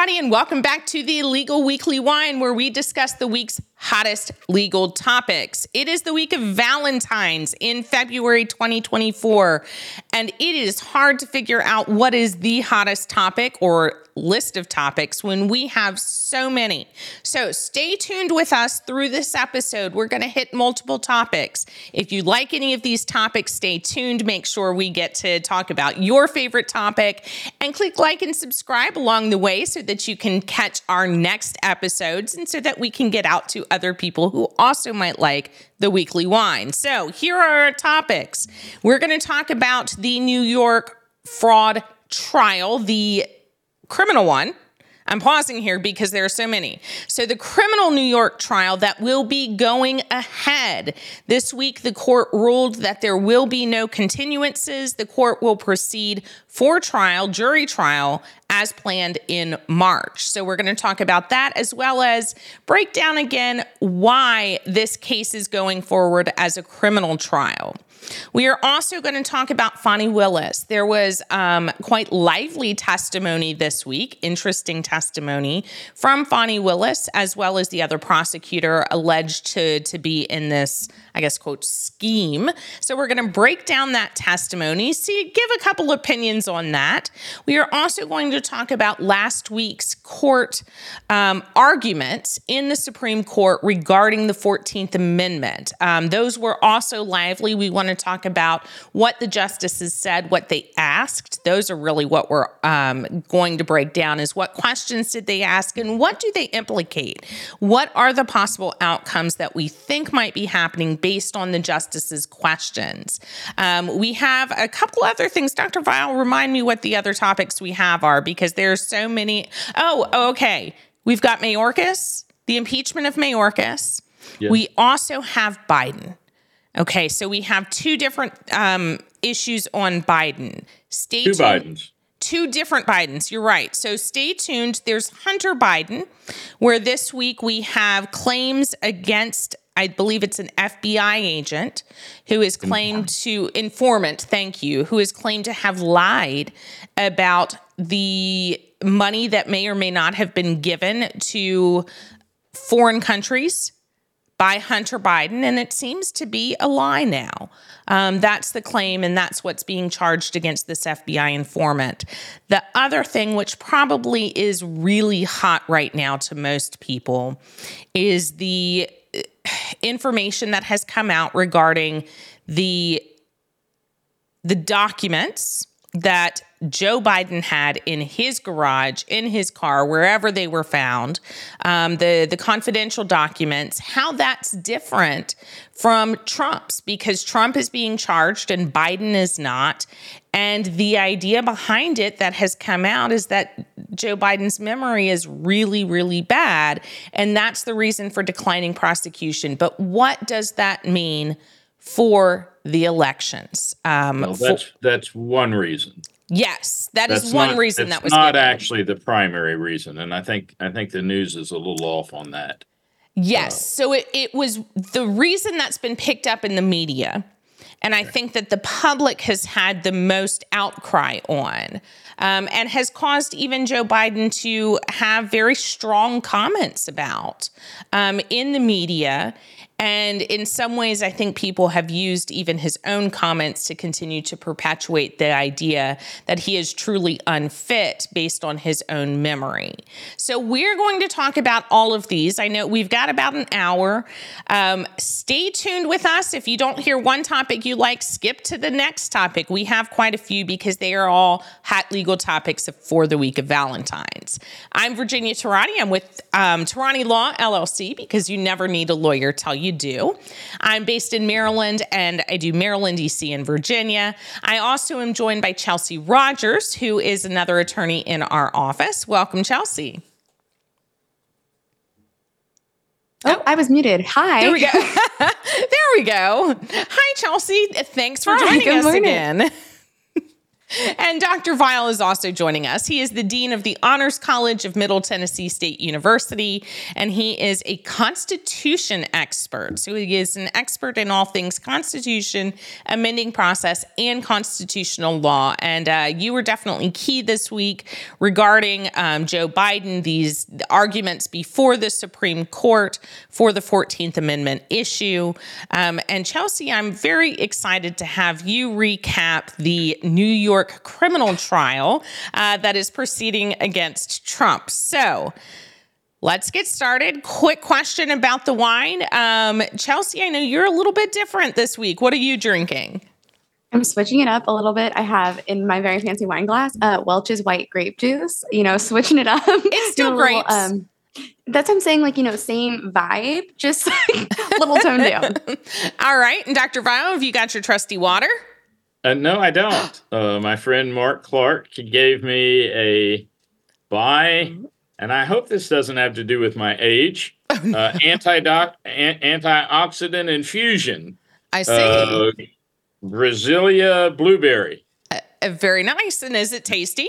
everybody, and welcome back to the Legal Weekly Wine, where we discuss the week's hottest legal topics. It is the week of Valentine's in February 2024, and it is hard to figure out what is the hottest topic or list of topics when we have so many. So stay tuned with us through this episode. We're going to hit multiple topics. If you like any of these topics, stay tuned. Make sure we get to talk about your favorite topic and click like and subscribe along the way so that you can catch our next episodes and so that we can get out to other people who also might like the weekly wine. So, here are our topics. We're going to talk about the New York fraud trial, the criminal one. I'm pausing here because there are so many. So, the criminal New York trial that will be going ahead. This week, the court ruled that there will be no continuances. The court will proceed for trial, jury trial, as planned in March. So, we're going to talk about that as well as break down again why this case is going forward as a criminal trial. We are also going to talk about Fani Willis. There was um, quite lively testimony this week, interesting testimony from Fani Willis, as well as the other prosecutor alleged to, to be in this, I guess, quote, scheme. So we're going to break down that testimony, see, give a couple opinions on that. We are also going to talk about last week's court um, arguments in the Supreme Court regarding the 14th Amendment. Um, those were also lively. We want to talk about what the justices said, what they asked. Those are really what we're um, going to break down is what questions did they ask and what do they implicate? What are the possible outcomes that we think might be happening based on the justices' questions? Um, we have a couple other things. Dr. Vile, remind me what the other topics we have are because there's so many. Oh, okay. We've got Mayorkas, the impeachment of Mayorkas. Yes. We also have Biden. Okay, so we have two different um, issues on Biden. Stay two tuned. Bidens. Two different Bidens. You're right. So stay tuned. There's Hunter Biden, where this week we have claims against I believe it's an FBI agent who is claimed to informant, thank you, who is claimed to have lied about the money that may or may not have been given to foreign countries by Hunter Biden, and it seems to be a lie now. Um, that's the claim, and that's what's being charged against this FBI informant. The other thing, which probably is really hot right now to most people, is the information that has come out regarding the the documents that Joe Biden had in his garage, in his car, wherever they were found, um, the the confidential documents, how that's different from Trump's because Trump is being charged and Biden is not. And the idea behind it that has come out is that Joe Biden's memory is really, really bad. And that's the reason for declining prosecution. But what does that mean for the elections? Um, well, that's, for, that's one reason. Yes, that That's is one not, reason that was not given. actually the primary reason, and I think I think the news is a little off on that. Yes, uh, so it, it was the reason that's been picked up in the media, and I think that the public has had the most outcry on, um, and has caused even Joe Biden to have very strong comments about um, in the media and in some ways, I think people have used even his own comments to continue to perpetuate the idea that he is truly unfit based on his own memory. So, we're going to talk about all of these. I know we've got about an hour. Um, stay tuned with us. If you don't hear one topic you like, skip to the next topic. We have quite a few because they are all hot legal topics for the week of Valentine's. I'm Virginia Tehrani. I'm with um, Tehrani Law LLC because you never need a lawyer tell you do. I'm based in Maryland and I do Maryland, DC, and Virginia. I also am joined by Chelsey Rogers, who is another attorney in our office. Welcome, Chelsey. Oh, I was muted. Hi. There we go. there we go. Hi, Chelsey. Thanks for Hi, joining us morning. again. And Dr. Vile is also joining us. He is the Dean of the Honors College of Middle Tennessee State University, and he is a Constitution expert. So he is an expert in all things Constitution, amending process, and constitutional law. And uh, you were definitely key this week regarding um, Joe Biden, these arguments before the Supreme Court for the 14th Amendment issue. Um, and Chelsey, I'm very excited to have you recap the New York York criminal trial uh, that is proceeding against Trump. So, Let's get started. Quick question about the wine. Um, Chelsey, I know you're a little bit different this week. What are you drinking? I'm switching it up a little bit. I have in my very fancy wine glass uh, Welch's white grape juice. You know, switching it up. It's still great. Um, that's what I'm saying. Like you know, same vibe, just like a little toned down. All right, and Dr. Vile, have you got your trusty water? Uh, no, I don't. Uh, my friend Mark Clark gave me a Bai, and I hope this doesn't have to do with my age. Uh, anti-doc, an- antioxidant infusion. I see. Uh, Brasilia blueberry. Uh, very nice. And is it tasty?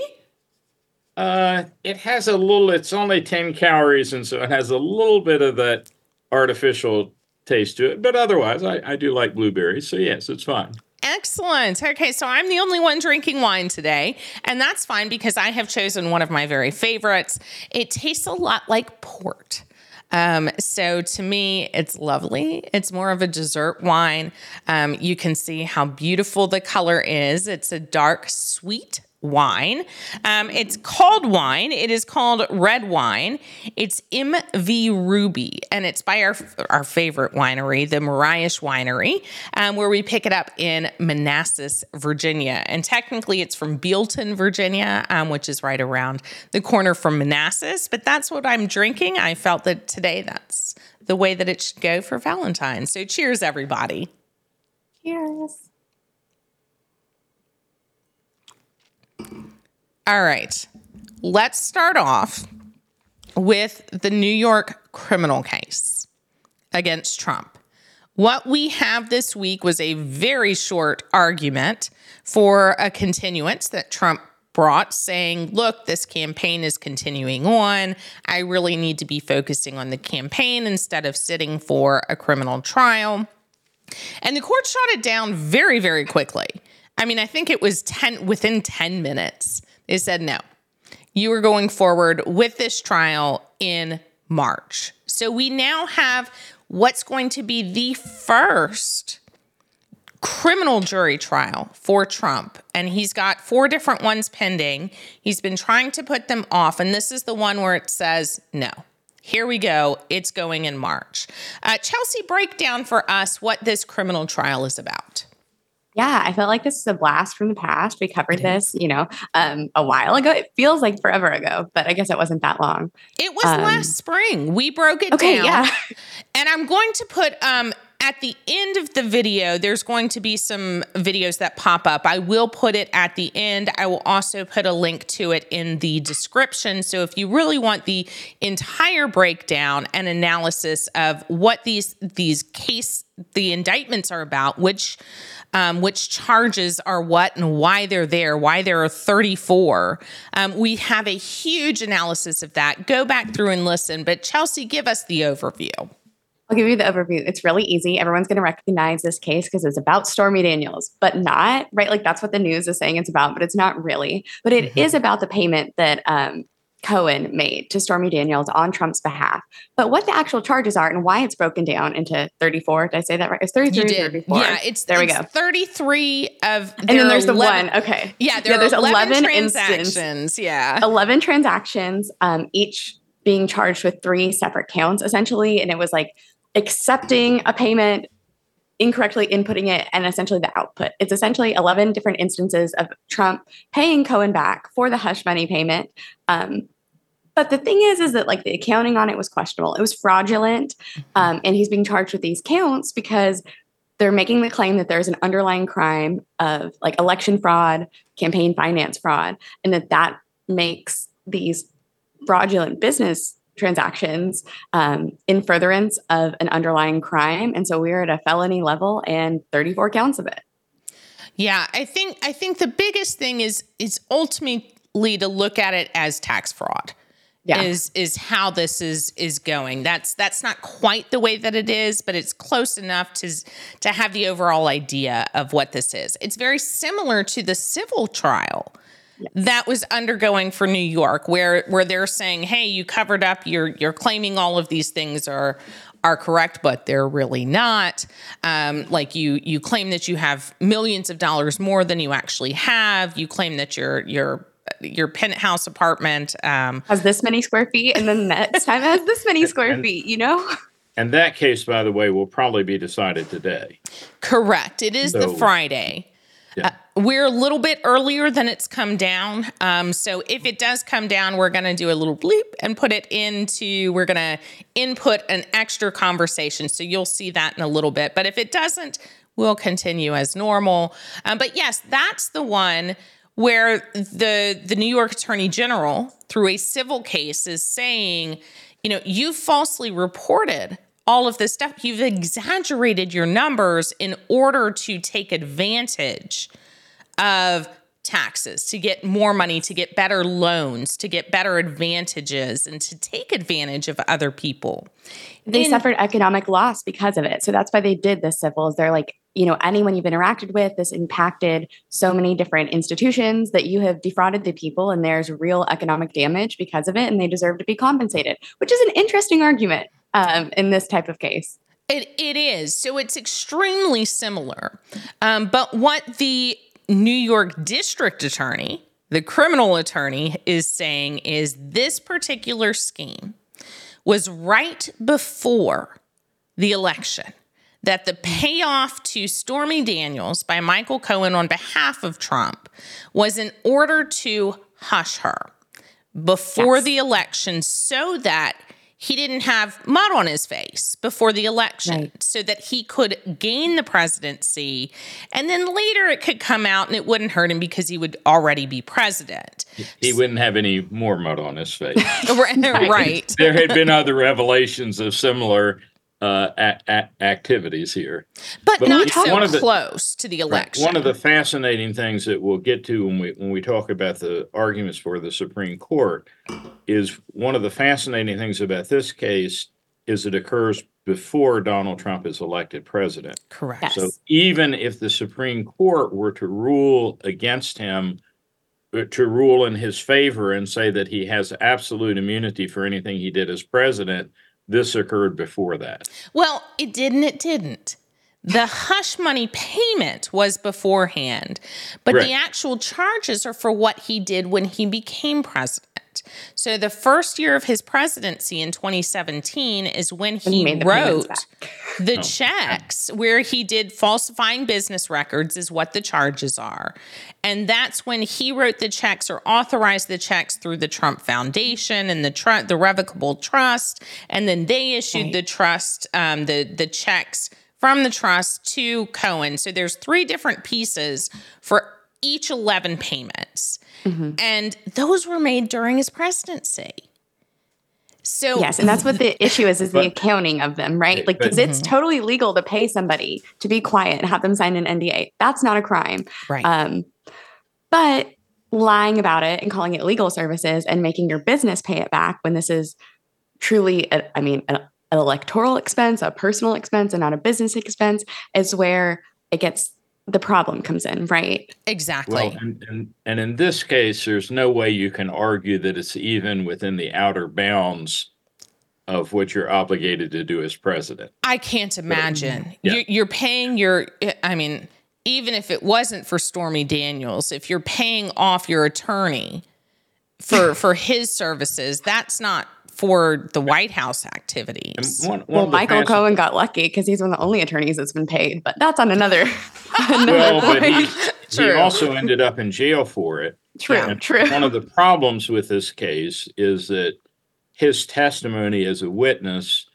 Uh, it has a little. It's only ten calories, and so it has a little bit of that artificial taste to it. But otherwise, I, I do like blueberries. So yes, it's fine. Excellent. Okay, so I'm the only one drinking wine today, and that's fine because I have chosen one of my very favorites. It tastes a lot like port. Um, so to me, it's lovely. It's more of a dessert wine. Um, you can see how beautiful the color is. It's a dark, sweet wine. Um, it's called wine. It is called red wine. It's MV Ruby, and it's by our our favorite winery, the Morais Winery, um, where we pick it up in Manassas, Virginia. And technically, it's from Bealeton, Virginia, um, which is right around the corner from Manassas. But that's what I'm drinking. I felt that today that's the way that it should go for Valentine's. So cheers, everybody. Cheers. All right. Let's start off with the New York criminal case against Trump. What we have this week was a very short argument for a continuance that Trump brought, saying, Look, this campaign is continuing on. I really need to be focusing on the campaign instead of sitting for a criminal trial. And the court shot it down very, very quickly. I mean, I think it was 10 within 10 minutes. They said no. You are going forward with this trial in March. So we now have what's going to be the first criminal jury trial for Trump. And he's got four different ones pending. He's been trying to put them off. And this is the one where it says no. Here we go. It's going in March. Uh, Chelsey, break down for us what this criminal trial is about. Yeah, I felt like this is a blast from the past. We covered this, you know, um, a while ago. It feels like forever ago, but I guess it wasn't that long. It was um, last spring. We broke it okay, down. Yeah. And I'm going to put um, at the end of the video, there's going to be some videos that pop up. I will put it at the end. I will also put a link to it in the description. So if you really want the entire breakdown and analysis of what these these case the indictments are about, which um, which charges are what and why they're there, why there are 34. Um, we have a huge analysis of that. Go back through and listen. But Chelsey, give us the overview. I'll give you the overview. It's really easy. Everyone's going to recognize this case because it's about Stormy Daniels, but not right. Like that's what the news is saying it's about, but it's not really. But it mm-hmm. is about the payment that um, Cohen made to Stormy Daniels on Trump's behalf. But what the actual charges are and why it's broken down into 34. Did I say that right? It's 33 34. Yeah, it's there it's we go. 33 of And then there's 11, the one. Okay. Yeah, there yeah, there's 11, 11 transactions. Instance, yeah. 11 transactions, um, each being charged with three separate counts essentially. And it was like accepting a payment incorrectly inputting it and essentially the output. It's essentially 11 different instances of Trump paying Cohen back for the hush money payment. Um, but the thing is, is that like the accounting on it was questionable. It was fraudulent. Mm-hmm. Um, and he's being charged with these counts because they're making the claim that there's an underlying crime of like election fraud, campaign finance fraud, and that that makes these fraudulent business transactions um, in furtherance of an underlying crime. And so we're at a felony level and 34 counts of it. Yeah, I think I think the biggest thing is is ultimately to look at it as tax fraud. Yeah. Is is how this is is going. That's that's not quite the way that it is, but it's close enough to to have the overall idea of what this is. It's very similar to the civil trial that was undergoing for New York, where where they're saying, "Hey, you covered up. You're you're claiming all of these things are are correct, but they're really not. Um, like you you claim that you have millions of dollars more than you actually have. You claim that your your your penthouse apartment um, has this many square feet, and then next time it has this many square feet. You know. And that case, by the way, will probably be decided today. Correct. It is the Friday. Yeah. Uh, we're a little bit earlier than it's come down. Um, so if it does come down, we're going to do a little bleep and put it into, we're going to input an extra conversation. So you'll see that in a little bit. But if it doesn't, we'll continue as normal. Um, but yes, that's the one where the the New York Attorney General, through a civil case, is saying, you know, you falsely reported all of this stuff. You've exaggerated your numbers in order to take advantage of taxes, to get more money, to get better loans, to get better advantages, and to take advantage of other people. They In- suffered economic loss because of it. So that's why they did this civils. They're like, you know, anyone you've interacted with, this impacted so many different institutions that you have defrauded the people, and there's real economic damage because of it, and they deserve to be compensated, which is an interesting argument um, in this type of case. It, it is. So it's extremely similar. Um, but what the New York district attorney, the criminal attorney, is saying is this particular scheme was right before the election. That the payoff to Stormy Daniels by Michael Cohen on behalf of Trump was in order to hush her before Yes. the election so that he didn't have mud on his face before the election Right. so that he could gain the presidency and then later it could come out and it wouldn't hurt him because he would already be president He wouldn't have any more mud on his face. right, right. there had been other revelations of similar uh, a- a- activities here. but, But not so one of the- close to the election One of the fascinating things that we'll get to when we when we talk about the arguments for the Supreme Court is one of the fascinating things about this case is it occurs before Donald Trump is elected president. correct Yes. So even if the Supreme Court were to rule against him, uh, to rule in his favor and say that he has absolute immunity for anything he did as president, this occurred before that. Well, it didn't, it didn't. The hush money payment was beforehand, but the actual charges are for what he did when he became president. So the first year of his presidency in 2017 is when When he he, made the payments wrote back. the checks where he did falsifying business records is what the charges are. And that's when he wrote the checks or authorized the checks through the Trump Foundation and the tr- the revocable trust and then they issued Right. the trust um, the the checks from the trust to Cohen. So there's three different pieces for each 11 payments. Mm-hmm. And those were made during his presidency. So Yes, and that's what the issue is: is the accounting of them, right? Like, because But- it's totally legal to pay somebody to be quiet and have them sign an NDA. That's not a crime. right. Um, but lying about it and calling it legal services and making your business pay it back when this is truly, a, I mean, a, an electoral expense, a personal expense, and not a business expense, is where it gets the problem comes in, right? exactly. Well, and, and, and in this case, there's no way you can argue that it's even within the outer bounds of what you're obligated to do as president. I can't imagine. Yeah. You're, you're paying your, I mean, even if it wasn't for Stormy Daniels, if you're paying off your attorney for for his services, that's not for the White House And activities. one, one Well, Michael fasc- Cohen got lucky because he's one of the only attorneys that's been paid, but that's on another. another Well, but he, he also ended up in jail for it. true. And true. One of the problems with this case is that his testimony as a witness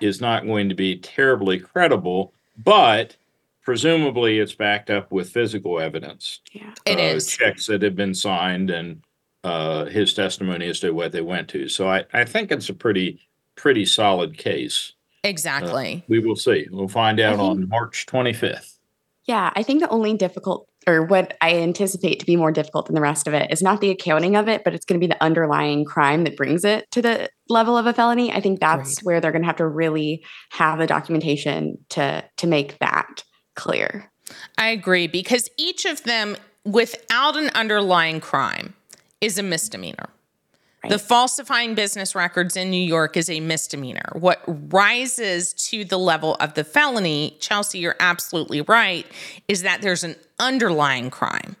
is not going to be terribly credible, but presumably it's backed up with physical evidence. Yeah. It uh, is. checks that have been signed and uh, his testimony as to what they went to. So I, I think it's a pretty pretty solid case. Exactly. We will see. We'll find out think- on March 25th. Yeah, I think the only difficult or what I anticipate to be more difficult than the rest of it is not the accounting of it, but it's going to be the underlying crime that brings it to the level of a felony. I think that's right. where they're going to have to really have the documentation to to make that clear. I agree because each of them without an underlying crime is a misdemeanor. Right. The falsifying business records in New York is a misdemeanor. What rises to the level of the felony, Chelsey, you're absolutely right, is that there's an underlying crime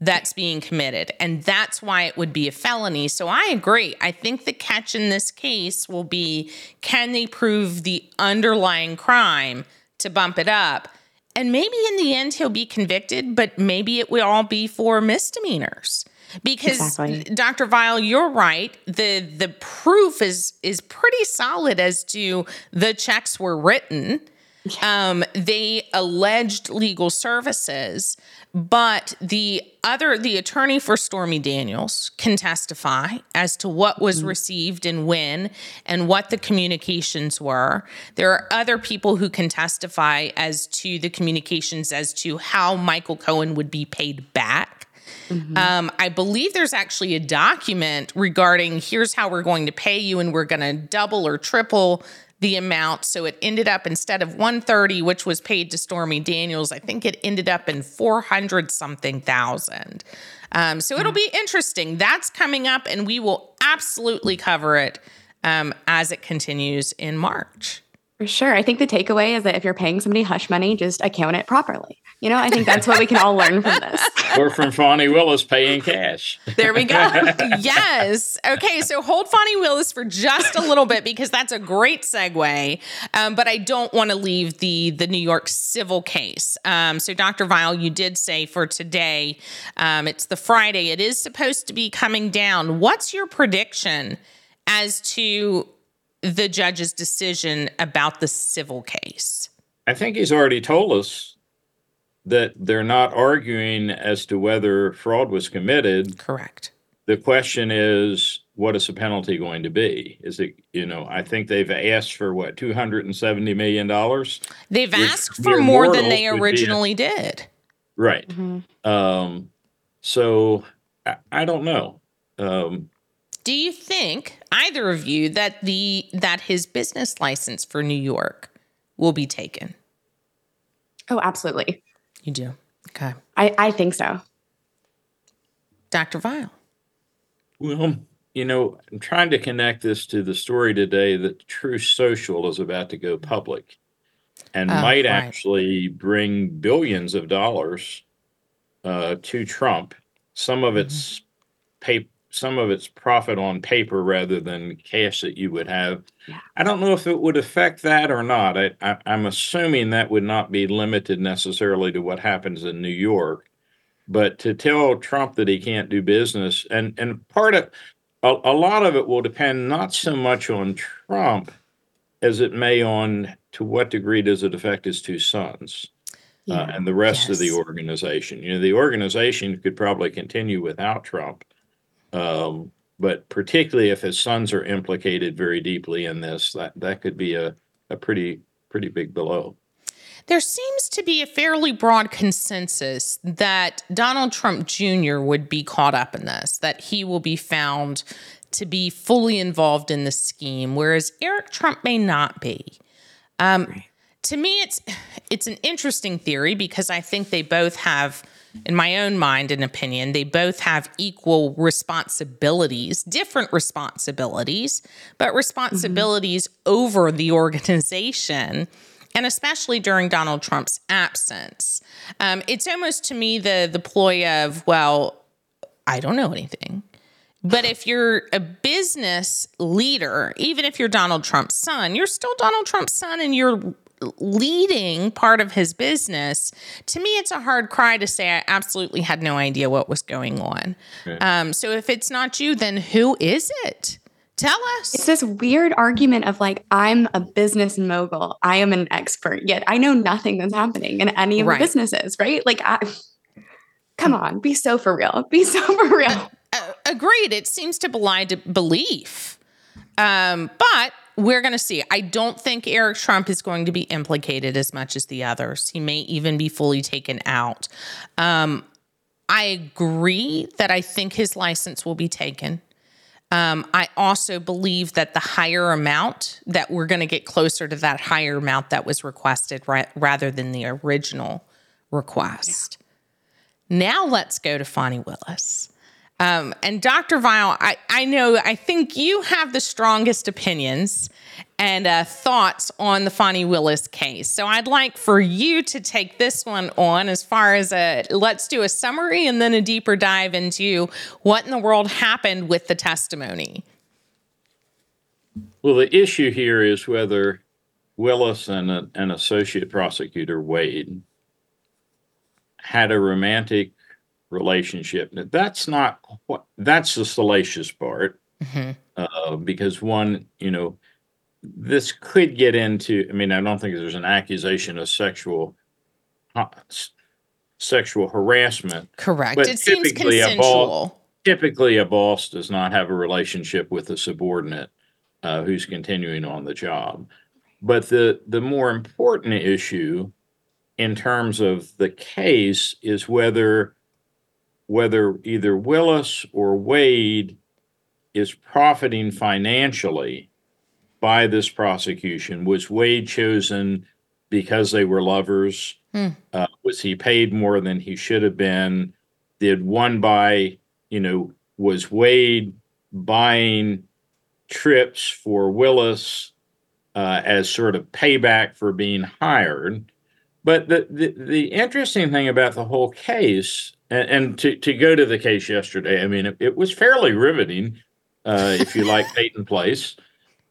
that's being committed. And that's why it would be a felony. So I agree. I think the catch in this case will be can they prove the underlying crime to bump it up? And maybe in the end he'll be convicted, but maybe it will all be for misdemeanors because exactly. Dr. Vile, you're right. The the proof is is pretty solid as to the checks were written. Um, they alleged legal services, but the other the attorney for Stormy Daniels can testify as to what was mm-hmm. received and when and what the communications were. There are other people who can testify as to the communications as to how Michael Cohen would be paid back Mm-hmm. Um, I believe there's actually a document regarding here's how we're going to pay you, and we're going to double or triple the amount. So it ended up instead of 130, which was paid to Stormy Daniels, I think it ended up in 400 something thousand. Um, so it'll be interesting. That's coming up, and we will absolutely cover it um, as it continues in March. For sure. I think the takeaway is that if you're paying somebody hush money, just account it properly. You know, I think that's what we can all learn from this. Or from Fani Willis paying cash. There we go. yes. Okay. So hold Fani Willis for just a little bit because that's a great segue. Um, but I don't want to leave the the New York civil case. Um, so Dr. Vile, you did say for today, um, it's the Friday. It is supposed to be coming down. What's your prediction as to the judge's decision about the civil case? I think he's already told us that they're not arguing as to whether fraud was committed. Correct. The question is, what is the penalty going to be? Is it, you know, I think they've asked for what, $270 million? They've asked for more than they originally a, did. Right. Mm-hmm. Um, so I, I, don't know. Um, do you think either of you that the that his business license for New York will be taken? Oh, absolutely. You do. Okay. I, I think so. Dr. Vile. Well, you know, I'm trying to connect this to the story today that Truth Social is about to go public and oh, might right. actually bring billions of dollars uh, to Trump. Some of mm-hmm. it's pay, some of its profit on paper rather than cash that you would have. Yeah. I don't know if it would affect that or not. I, I, I'm assuming that would not be limited necessarily to what happens in New York. But to tell Trump that he can't do business, and, and part of a, a lot of it will depend not so much on Trump as it may on to what degree does it affect his two sons. Uh, yeah. Uh, and the rest yes. of the organization. You know, the organization could probably continue without Trump, um, but particularly if his sons are implicated very deeply in this, that that could be a, a pretty pretty big blow. There seems to be a fairly broad consensus that Donald Trump Jr. would be caught up in this, that he will be found to be fully involved in the scheme, whereas Eric Trump may not be. Um, right. To me, it's it's an interesting theory because I think they both have in my own mind and opinion, they both have equal responsibilities, different responsibilities, but responsibilities mm-hmm. over the organization. And especially during Donald Trump's absence, um, it's almost to me the the ploy of, well, I don't know anything. But if you're a business leader, even if you're Donald Trump's son, you're still Donald Trump's son and you're leading part of his business, to me, it's a hard cry to say I absolutely had no idea what was going on. Okay. Um, so if it's not you, then who is it? Tell us. It's this weird argument of like, I'm a business mogul. I am an expert, yet I know nothing that's happening in any of right. the businesses, right? Like, I, come on, be so for real. Be so for real. Uh, agreed. It seems to belie belief. Um, but we're going to see. I don't think Eric Trump is going to be implicated as much as the others. He may even be fully taken out. Um, I agree that I think his license will be taken. Um, I also believe that the higher amount that we're going to get closer to that higher amount that was requested ra- rather than the original request. Yeah. Now let's go to Fani Willis. Um, and Dr. Vile, I, I know, I think you have the strongest opinions and uh, thoughts on the Fani Willis case. So I'd like for you to take this one on as far as a let's do a summary and then a deeper dive into what in the world happened with the testimony. Well, the issue here is whether Willis and a, an associate prosecutor, Wade, had a romantic relationship. That's not what that's the salacious part. Mm-hmm. Uh, because one, you know, this could get into. I mean, I don't think there's an accusation of sexual uh, sexual harassment. Correct. it seems consensual. A boss, typically, a boss does not have a relationship with a subordinate uh, who's continuing on the job. But the the more important issue in terms of the case is whether whether either Willis or Wade is profiting financially by this prosecution. Was Wade chosen because they were lovers? Hmm. Uh, was he paid more than he should have been? Did one buy, you know, was Wade buying trips for Willis uh, as sort of payback for being hired? But the, the, the interesting thing about the whole case and, and to, to go to the case yesterday, I mean, it, it was fairly riveting, uh, if you like Peyton Place.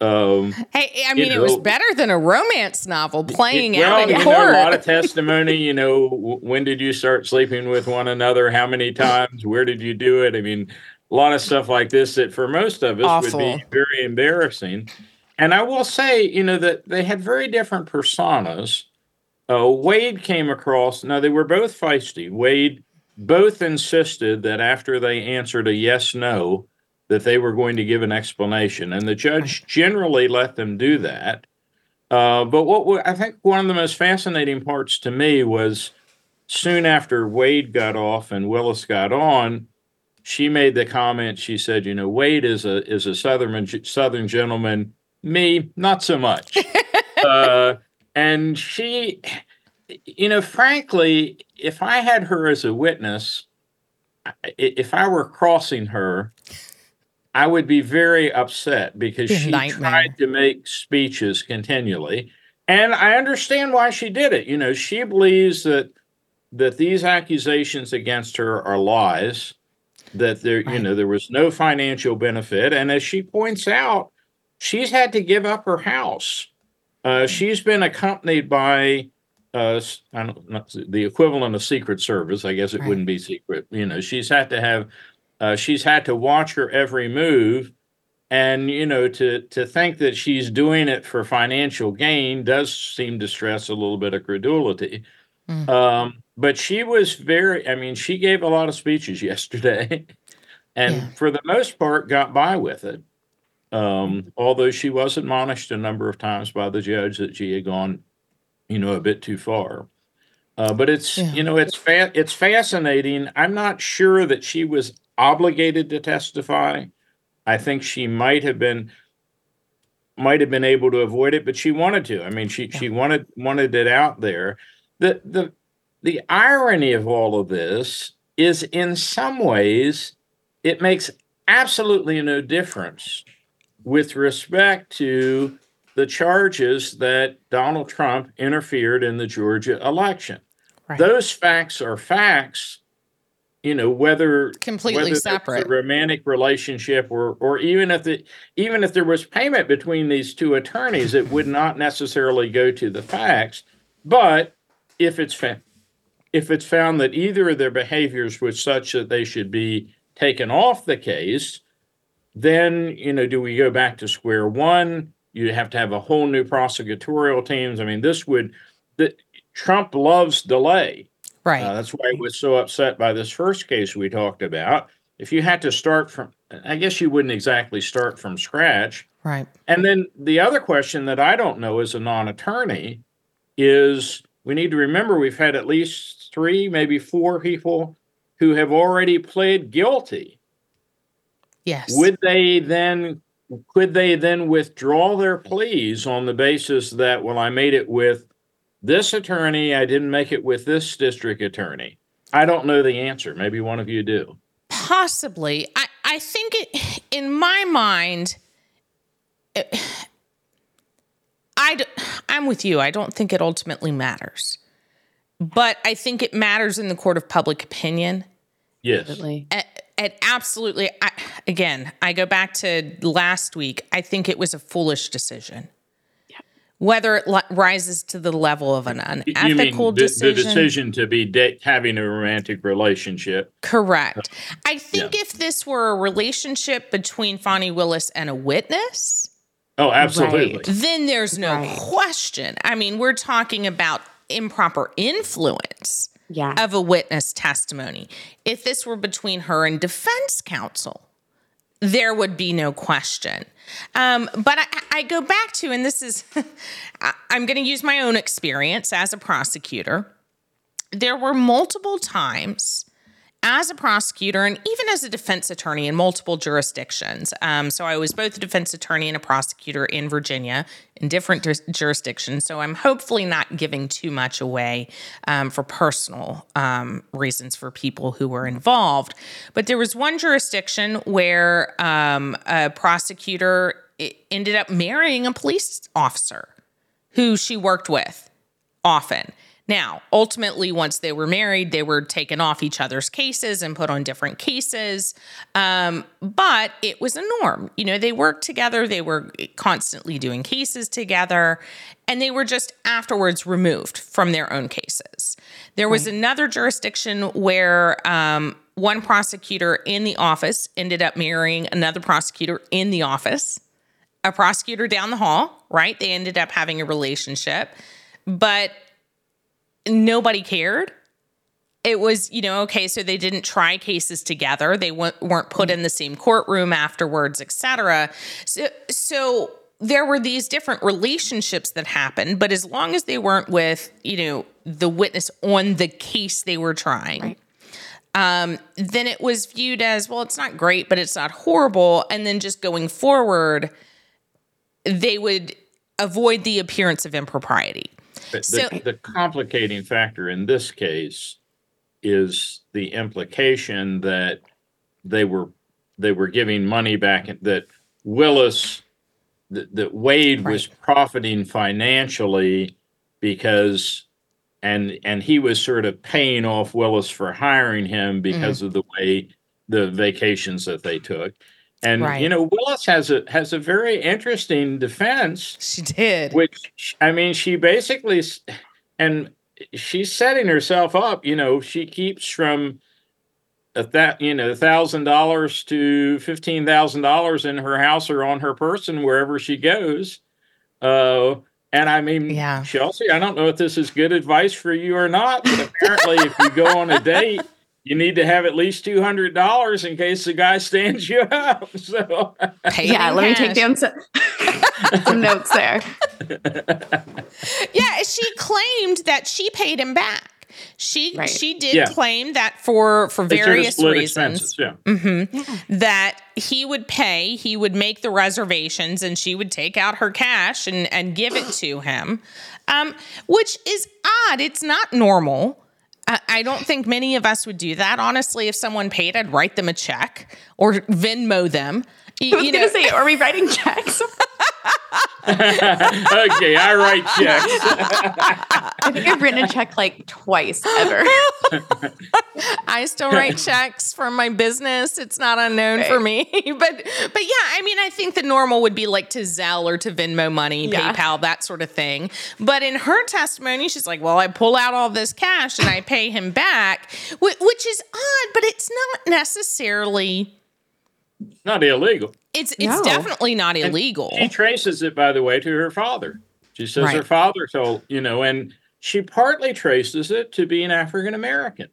Um, hey, I mean, know, it was better than a romance novel playing it, well, out in you court. Know, a lot of testimony. You know, when did you start sleeping with one another? How many times? Where did you do it? I mean, a lot of stuff like this that for most of us Awful. would be very embarrassing. And I will say, you know, that they had very different personas. Uh, Wade came across. Now they were both feisty. Wade both insisted that after they answered a yes no that they were going to give an explanation. And the judge generally let them do that. Uh, but what i think one of the most fascinating parts to me was soon after wade got off and willis got on she made the comment she said you know wade is a is a southern southern gentleman. Me not so much. Uh, and she you know, frankly, if I had her as a witness, if I were crossing her, I would be very upset because she nightmare. tried to make speeches continually. And I understand why she did it. You know, she believes that that these accusations against her are lies, that there, right. you know, there was no financial benefit. And as she points out, she's had to give up her house. Uh, she's been accompanied by uh, I don't, not, the equivalent of Secret Service. I guess it right. wouldn't be secret. You know, she's had to have, uh, she's had to watch her every move, and you know, to to think that she's doing it for financial gain does seem to stress a little bit of credulity. Mm. Um, but she was very. I mean, she gave a lot of speeches yesterday, and yeah. for the most part, got by with it. Um, although she was admonished a number of times by the judge that she had gone you know, a bit too far. Uh, but it's yeah. you know it's fa- it's fascinating. I'm not sure that she was obligated to testify. I think she might have been might have been able to avoid it, but she wanted to. I mean, she yeah. she wanted wanted it out there. The the the irony of all of this is in some ways it makes absolutely no difference with respect to the charges that Donald Trump interfered in the Georgia election. Right. Those facts are facts, you know, whether completely whether separate a romantic relationship or or even if the even if there was payment between these two attorneys, it would not necessarily go to the facts. But if it's fa- if it's found that either of their behaviors was such that they should be taken off the case, then you know, do we go back to square one? You have to have a whole new prosecutorial teams. I mean, this would the, Trump loves delay. Right. Uh, that's why he was so upset by this first case we talked about. If you had to start from, I guess you wouldn't exactly start from scratch. Right. And then the other question that I don't know as a non attorney is we need to remember we've had at least three, maybe four people who have already pled guilty. Yes. Would they then could they then withdraw their pleas on the basis that well I made it with this attorney, I didn't make it with this district attorney? I don't know the answer. Maybe one of you do. Possibly. I, I think it, in my mind, it, I, I'm with you. I don't think it ultimately matters. But I think it matters in the court of public opinion. Yes. Absolutely. It, it absolutely, I, again, I go back to last week. I think it was a foolish decision. Whether it li- rises to the level of an You unethical mean the, decision. the decision to be da- having a romantic relationship? Correct. Uh, I think Yeah. if this were a relationship between Fani Willis and a witness, Oh, absolutely. then there's no Right. question. I mean, we're talking about improper influence Yeah. of a witness testimony. If this were between her and defense counsel, there would be no question. Um, but I, I go back to, and this is, I'm going to use my own experience as a prosecutor. There were multiple times as a prosecutor and even as a defense attorney in multiple jurisdictions. Um, so I was both a defense attorney and a prosecutor in Virginia in different jur- jurisdictions. So I'm hopefully not giving too much away um, for personal um, reasons for people who were involved. But there was one jurisdiction where um, a prosecutor ended up marrying a police officer who she worked with often. Now, ultimately, once they were married, they were taken off each other's cases and put on different cases. Um, but it was a norm. You know, they worked together, they were constantly doing cases together, and they were just afterwards removed from their own cases. There was another jurisdiction where um, one prosecutor in the office ended up marrying another prosecutor in the office a prosecutor down the hall, right? They ended up having a relationship, but nobody cared. It was, you know, okay, so they didn't try cases together. They weren't weren't put in the same courtroom afterwards, et cetera. So, so there were these different relationships that happened, but as long as they weren't with, you know, the witness on the case they were trying, Right. um, then it was viewed as well, it's not great, but it's not horrible. And then just going forward, they would avoid the appearance of impropriety. The, So- the, the complicating factor in this case is the implication that they were they were giving money back that Willis that, that Wade was profiting financially because and and he was sort of paying off Willis for hiring him because mm-hmm. of the way the vacations that they took. And Right. you know Willis has a has a very interesting defense She did. which I mean, she basically, and she's setting herself up. You know, she keeps from a that you know thousand dollars to fifteen thousand dollars in her house or on her person wherever she goes. Uh, and I mean, Yeah. Chelsey, I don't know if this is good advice for you or not, but apparently, if you go on a date. You need to have at least two hundred dollars in case the guy stands you up. So Paid yeah. in Let me take down some, some notes there. Yeah, she claimed that she paid him back. She Right. she did Yeah. claim that for for they sort of various split reasons. Yeah. that he would pay, he would make the reservations, and she would take out her cash and and give it to him, um, which is odd. It's not normal. I, don't think many of us would do that. Honestly, if someone paid, I'd write them a check or Venmo them. Y- I was you gonna know, say, are we writing checks? okay, I write checks. I think I've written a check like twice ever. I still write checks for my business. It's not unknown for me. but but yeah, I mean, I think the normal would be like to Zelle or to Venmo money, Yeah. PayPal, that sort of thing. But in her testimony, she's like, "Well, I pull out all this cash and I pay him back," which is odd, but it's not necessarily. Not illegal. It's it's No. definitely not illegal. She traces it, by the way, to her father. She says her father told, you know, and she partly traces it to being African American.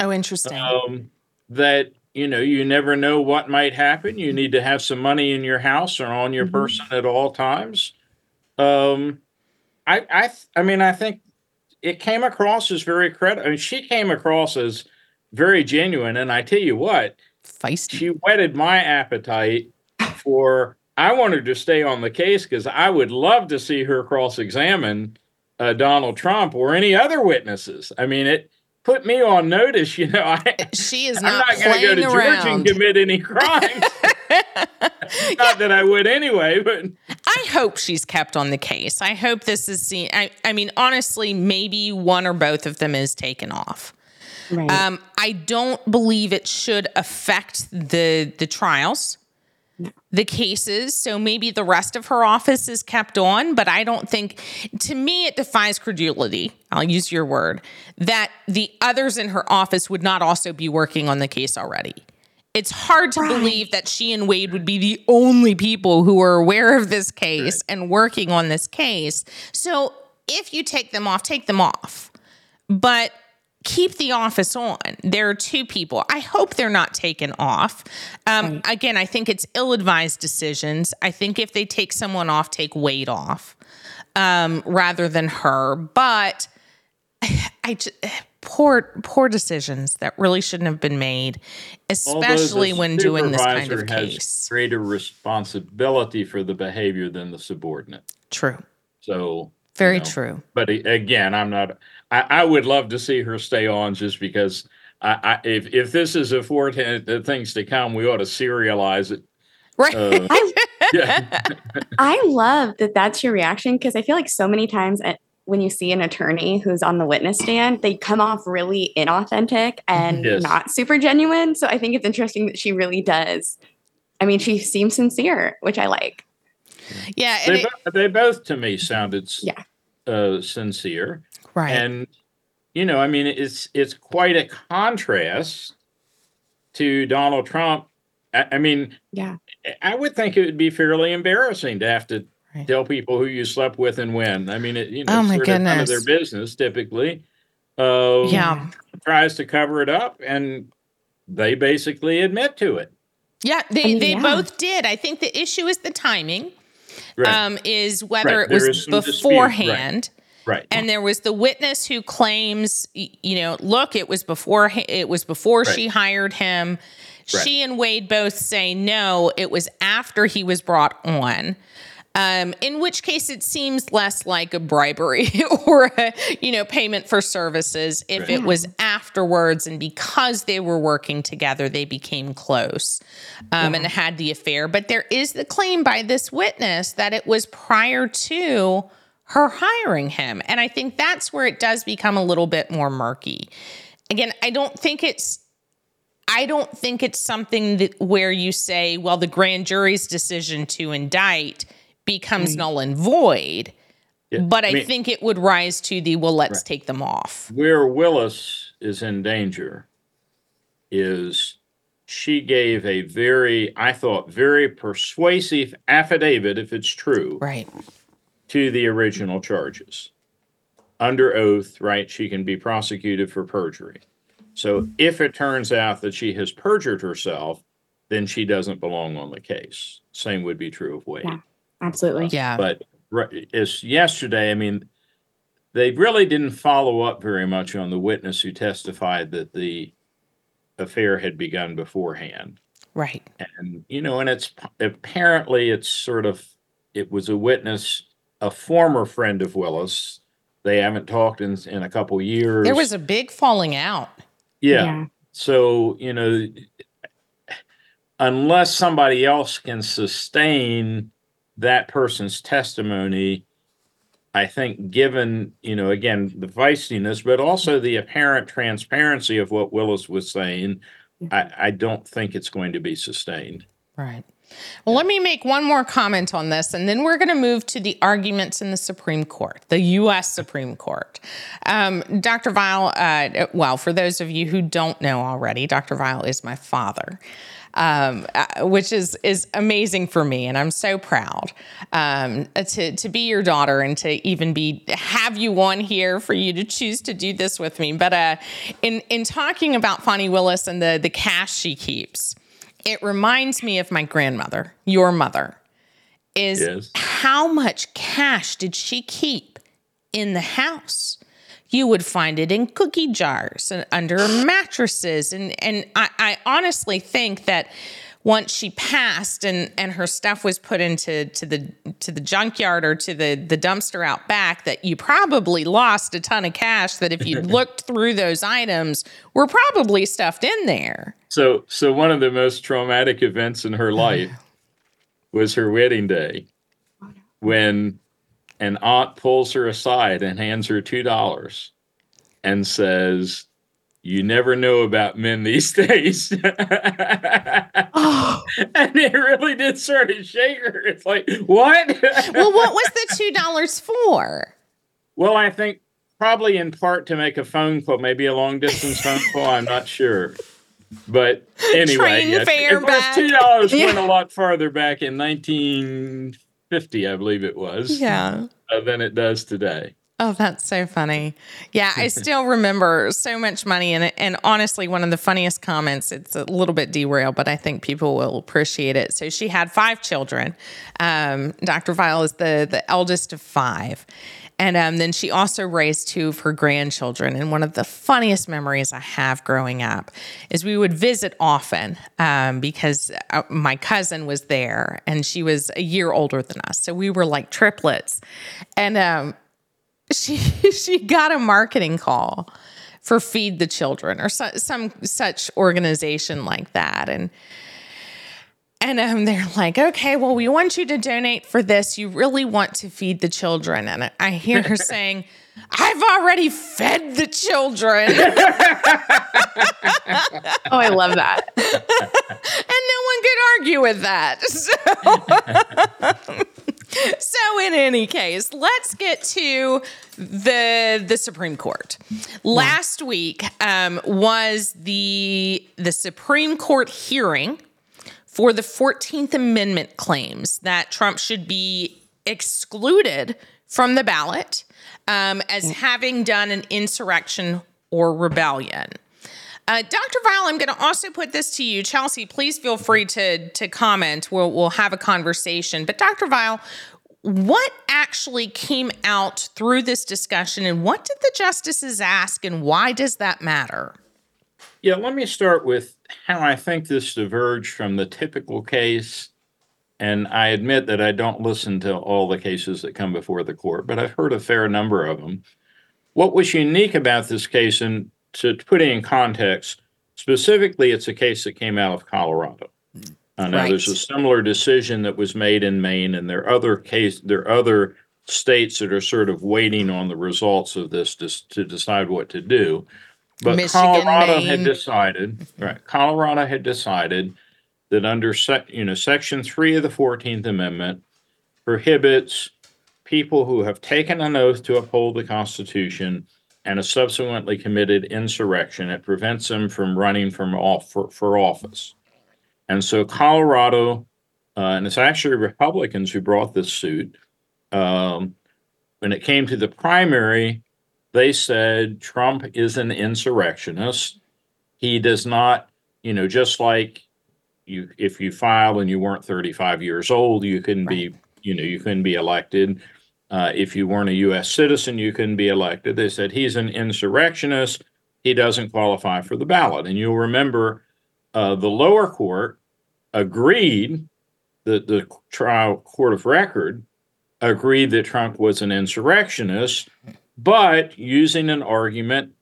Oh, interesting. Um, that you know, you never know what might happen. You need to have some money in your house or on your mm-hmm. person at all times. Um, I, I, I mean, I think it came across as very credible. I mean, she came across as very genuine, and I tell you what, feisty. She whetted my appetite for. I wanted to stay on the case because I would love to see her cross-examine uh, Donald Trump or any other witnesses. I mean, it put me on notice. You know, I, she is not. I'm not going to go to Georgia and commit any crimes. not yeah. that I would anyway, but I hope she's kept on the case. I hope this is seen. I, I mean, honestly, maybe one or both of them is taken off. Right. Um, I don't believe it should affect the the trials the cases. So maybe the rest of her office is kept on, but I don't think, to me, it defies credulity. I'll use your word that the others in her office would not also be working on the case already. It's hard to right. believe that she and Wade would be the only people who are aware of this case right. and working on this case. So if you take them off, take them off. But keep the office on. There are two people. I hope they're not taken off. Um, right. Again, I think it's ill advised decisions. I think if they take someone off, take Wade off um, rather than her. But I just, poor poor decisions that really shouldn't have been made, especially when doing this kind of case. Greater responsibility for the behavior than the subordinate. True. So very you know, true. But again, I'm not. I, I, would love to see her stay on just because. I, I if if this is a forecast of things to come, we ought to serialize it. Right. Uh, I, yeah. I love that. That's your reaction because I feel like so many times at, when you see an attorney who's on the witness stand, they come off really inauthentic and yes. not super genuine. So I think it's interesting that she really does. I mean, she seems sincere, which I like. Yeah, they, it, bo- they both to me sounded yeah. uh, sincere, right? And you know, I mean, it's it's quite a contrast to Donald Trump. I, I mean, yeah, I would think it would be fairly embarrassing to have to right. tell people who you slept with and when. I mean, it, you know, oh my goodness. none of their business typically. Um, yeah, tries to cover it up, and they basically admit to it. Yeah, they, I mean, they yeah. both did. I think the issue is the timing right. um, is whether right. it was beforehand. Right. Right. And there was the witness who claims, you know, look, it was before it was before she hired him. She and Wade both say no, it was after he was brought on. Um, in which case it seems less like a bribery or a you know payment for services if right. it was afterwards and because they were working together they became close um, yeah. and had the affair but there is the claim by this witness that it was prior to her hiring him and i think that's where it does become a little bit more murky again i don't think it's I don't think it's something that where you say, well, the grand jury's decision to indict becomes mm. null and void. Yeah. But I, I mean, think it would rise to the well, let's right. take them off. Where Willis is in danger is she gave a very, I thought, very persuasive affidavit, if it's true, right, to the original charges. Under oath, right, she can be prosecuted for perjury. So if it turns out that she has perjured herself, then she doesn't belong on the case. Same would be true of Wade. Yeah. Absolutely. Yeah. But it's yesterday. I mean, they really didn't follow up very much on the witness who testified that the affair had begun beforehand. Right. And you know, and it's apparently it's sort of it was a witness, a former friend of Willis. They haven't talked in in a couple years. There was a big falling out. Yeah. yeah. So, you know, unless somebody else can sustain that person's testimony, I think, given, you know, again, the feistiness, but also the apparent transparency of what Willis was saying, I, I don't think it's going to be sustained. Right. Well, let me make one more comment on this, and then we're going to move to the arguments in the Supreme Court, the U.S. Supreme Court. Um, Dr. Vile, uh, well, for those of you who don't know already, Dr. Vile is my father. um, uh, which is is amazing for me, and I'm so proud um, to to be your daughter and to even be have you on here for you to choose to do this with me. But uh, in in talking about Fani Willis and the the cash she keeps, it reminds me of my grandmother, your mother. Is yes. how much cash did she keep in the house? you would find it in cookie jars and under mattresses. And, and I, I honestly think that once she passed and and her stuff was put into to the to the junkyard or to the the dumpster out back that you probably lost a ton of cash that if you looked through those items were probably stuffed in there. So so one of the most traumatic events in her life was her wedding day when an aunt pulls her aside and hands her two dollars and says you never know about men these days oh. and it really did sort of shake her it's like what well what was the two dollars for well i think probably in part to make a phone call maybe a long distance phone call i'm not sure but anyway yeah, fare back. two dollars yeah. went a lot farther back in 1950, I believe it was. Yeah. Uh, than it does today. Oh, that's so funny. Yeah, I still remember so much money. And, and honestly, one of the funniest comments, it's a little bit derailed, but I think people will appreciate it. So she had five children. Um, Dr. Vile is the, the eldest of five. And um, then she also raised two of her grandchildren. And one of the funniest memories I have growing up is we would visit often um, because uh, my cousin was there and she was a year older than us. So we were like triplets. And um, she, she got a marketing call for Feed the Children or so, some such organization like that. And and um, they're like, okay, well, we want you to donate for this. You really want to feed the children. And I hear her saying, I've already fed the children. oh, I love that. and no one could argue with that. So, so in any case, let's get to the the Supreme Court. Last week um, was the the Supreme Court hearing for the 14th Amendment claims that Trump should be excluded from the ballot um, as mm. having done an insurrection or rebellion. Uh, Dr. Vile, I'm going to also put this to you. Chelsea, please feel free to, to comment. We'll, we'll have a conversation. But, Dr. Vile, what actually came out through this discussion and what did the justices ask and why does that matter? Yeah, let me start with how I think this diverged from the typical case. And I admit that I don't listen to all the cases that come before the court, but I've heard a fair number of them. What was unique about this case, and to put it in context, specifically, it's a case that came out of Colorado. Uh, now, right. there's a similar decision that was made in Maine, and there are other case, there are other states that are sort of waiting on the results of this to, to decide what to do. But Michigan, Colorado Maine. had decided, right? Colorado had decided that under sec, you know Section Three of the Fourteenth Amendment prohibits people who have taken an oath to uphold the Constitution and a subsequently committed insurrection. It prevents them from running from off for, for office. And so Colorado, uh, and it's actually Republicans who brought this suit. Um, when it came to the primary, they said Trump is an insurrectionist. He does not, you know, just like you, if you filed and you weren't 35 years old, you couldn't right. be, you know, you couldn't be elected. Uh, if you weren't a U.S. citizen, you couldn't be elected. They said he's an insurrectionist. He doesn't qualify for the ballot. And you'll remember uh, the lower court agreed that the trial court of record agreed that Trump was an insurrectionist but using an argument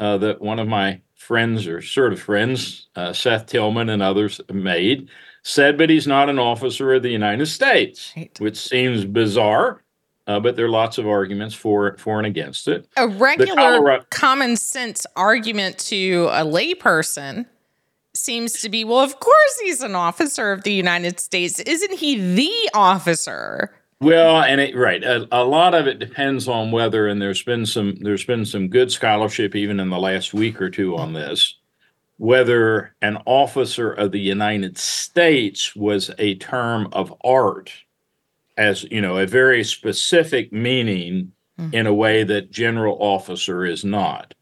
uh, that one of my friends or sort of friends, uh, Seth Tillman and others made, said, but he's not an officer of the United States, right. which seems bizarre. Uh, but there are lots of arguments for for and against it. A regular Colorado- common sense argument to a layperson seems to be, well, of course he's an officer of the United States. Isn't he the officer? Well, and it, right, a, a, lot of it depends on whether, and there's been some there's been some good scholarship even in the last week or two on this. whether an officer of the United States was a term of art as you know a very specific meaning mm-hmm. in a way that general officer is not.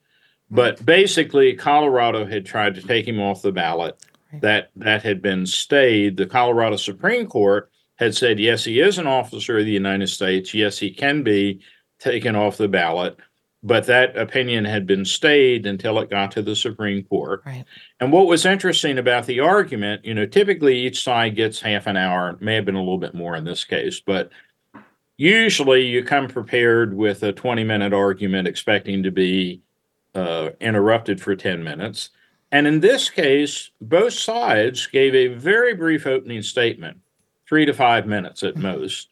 But basically colorado had tried to take him off the ballot. Right. that that had been stayed. The colorado supreme court had said yes he is an officer of the united states. Yes he can be taken off the ballot but that opinion had been stayed until it got to the Supreme Court. Right. And what was interesting about the argument, you know, typically each side gets half an hour, may have been a little bit more in this case, but usually you come prepared with a 20 minute argument expecting to be uh, interrupted for 10 minutes. And in this case, both sides gave a very brief opening statement, three to five minutes at mm-hmm. most,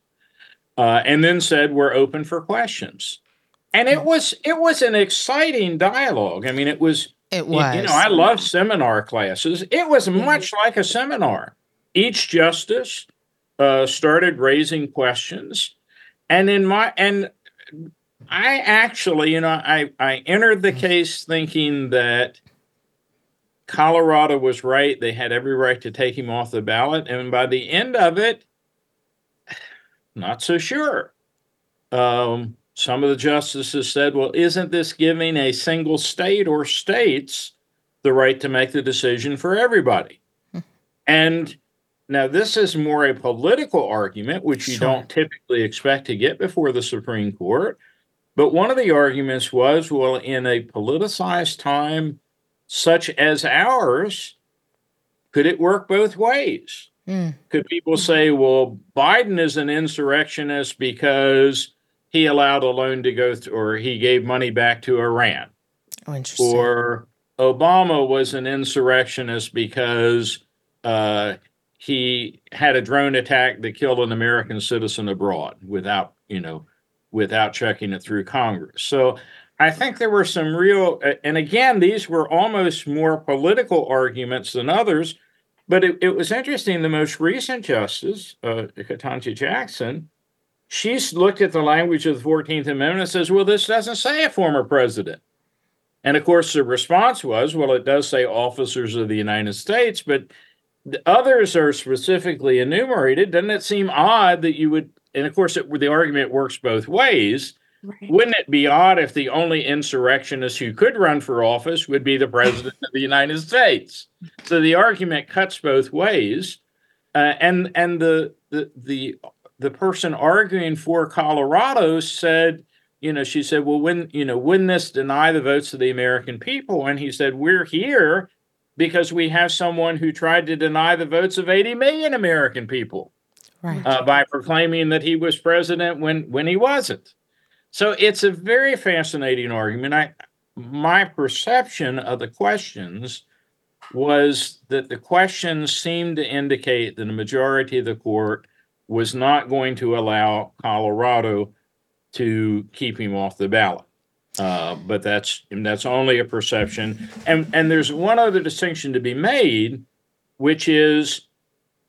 uh, and then said, We're open for questions and it was it was an exciting dialogue. I mean, it was it was. You know, I love seminar classes. It was mm-hmm. much like a seminar. Each justice uh, started raising questions, and in my and I actually, you know, I I entered the case thinking that Colorado was right; they had every right to take him off the ballot, and by the end of it, not so sure. Um, some of the justices said, well, isn't this giving a single state or states the right to make the decision for everybody? Hmm. and now this is more a political argument, which you sure. don't typically expect to get before the Supreme Court. But one of the arguments was well, in a politicized time such as ours, could it work both ways? Mm. Could people say, well, Biden is an insurrectionist because he allowed a loan to go through, or he gave money back to Iran. Oh, interesting. Or Obama was an insurrectionist because uh, he had a drone attack that killed an American citizen abroad without, you know, without checking it through Congress. So I think there were some real, and again, these were almost more political arguments than others. But it, it was interesting. The most recent justice, uh, Ketanji Jackson, she's looked at the language of the 14th Amendment and says, well, this doesn't say a former president. And of course, the response was, well, it does say officers of the United States, but others are specifically enumerated. Doesn't it seem odd that you would? And of course, it, the argument works both ways. Right. Wouldn't it be odd if the only insurrectionist who could run for office would be the president of the United States? So the argument cuts both ways, uh, and and the the the the person arguing for Colorado said, you know, she said, well, when, you know, wouldn't this deny the votes of the American people? And he said, we're here because we have someone who tried to deny the votes of 80 million American people right. uh, by proclaiming that he was president when when he wasn't. So it's a very fascinating argument. I my perception of the questions was that the questions seemed to indicate that the majority of the court was not going to allow Colorado to keep him off the ballot. Uh, but that's that's only a perception. And and there's one other distinction to be made, which is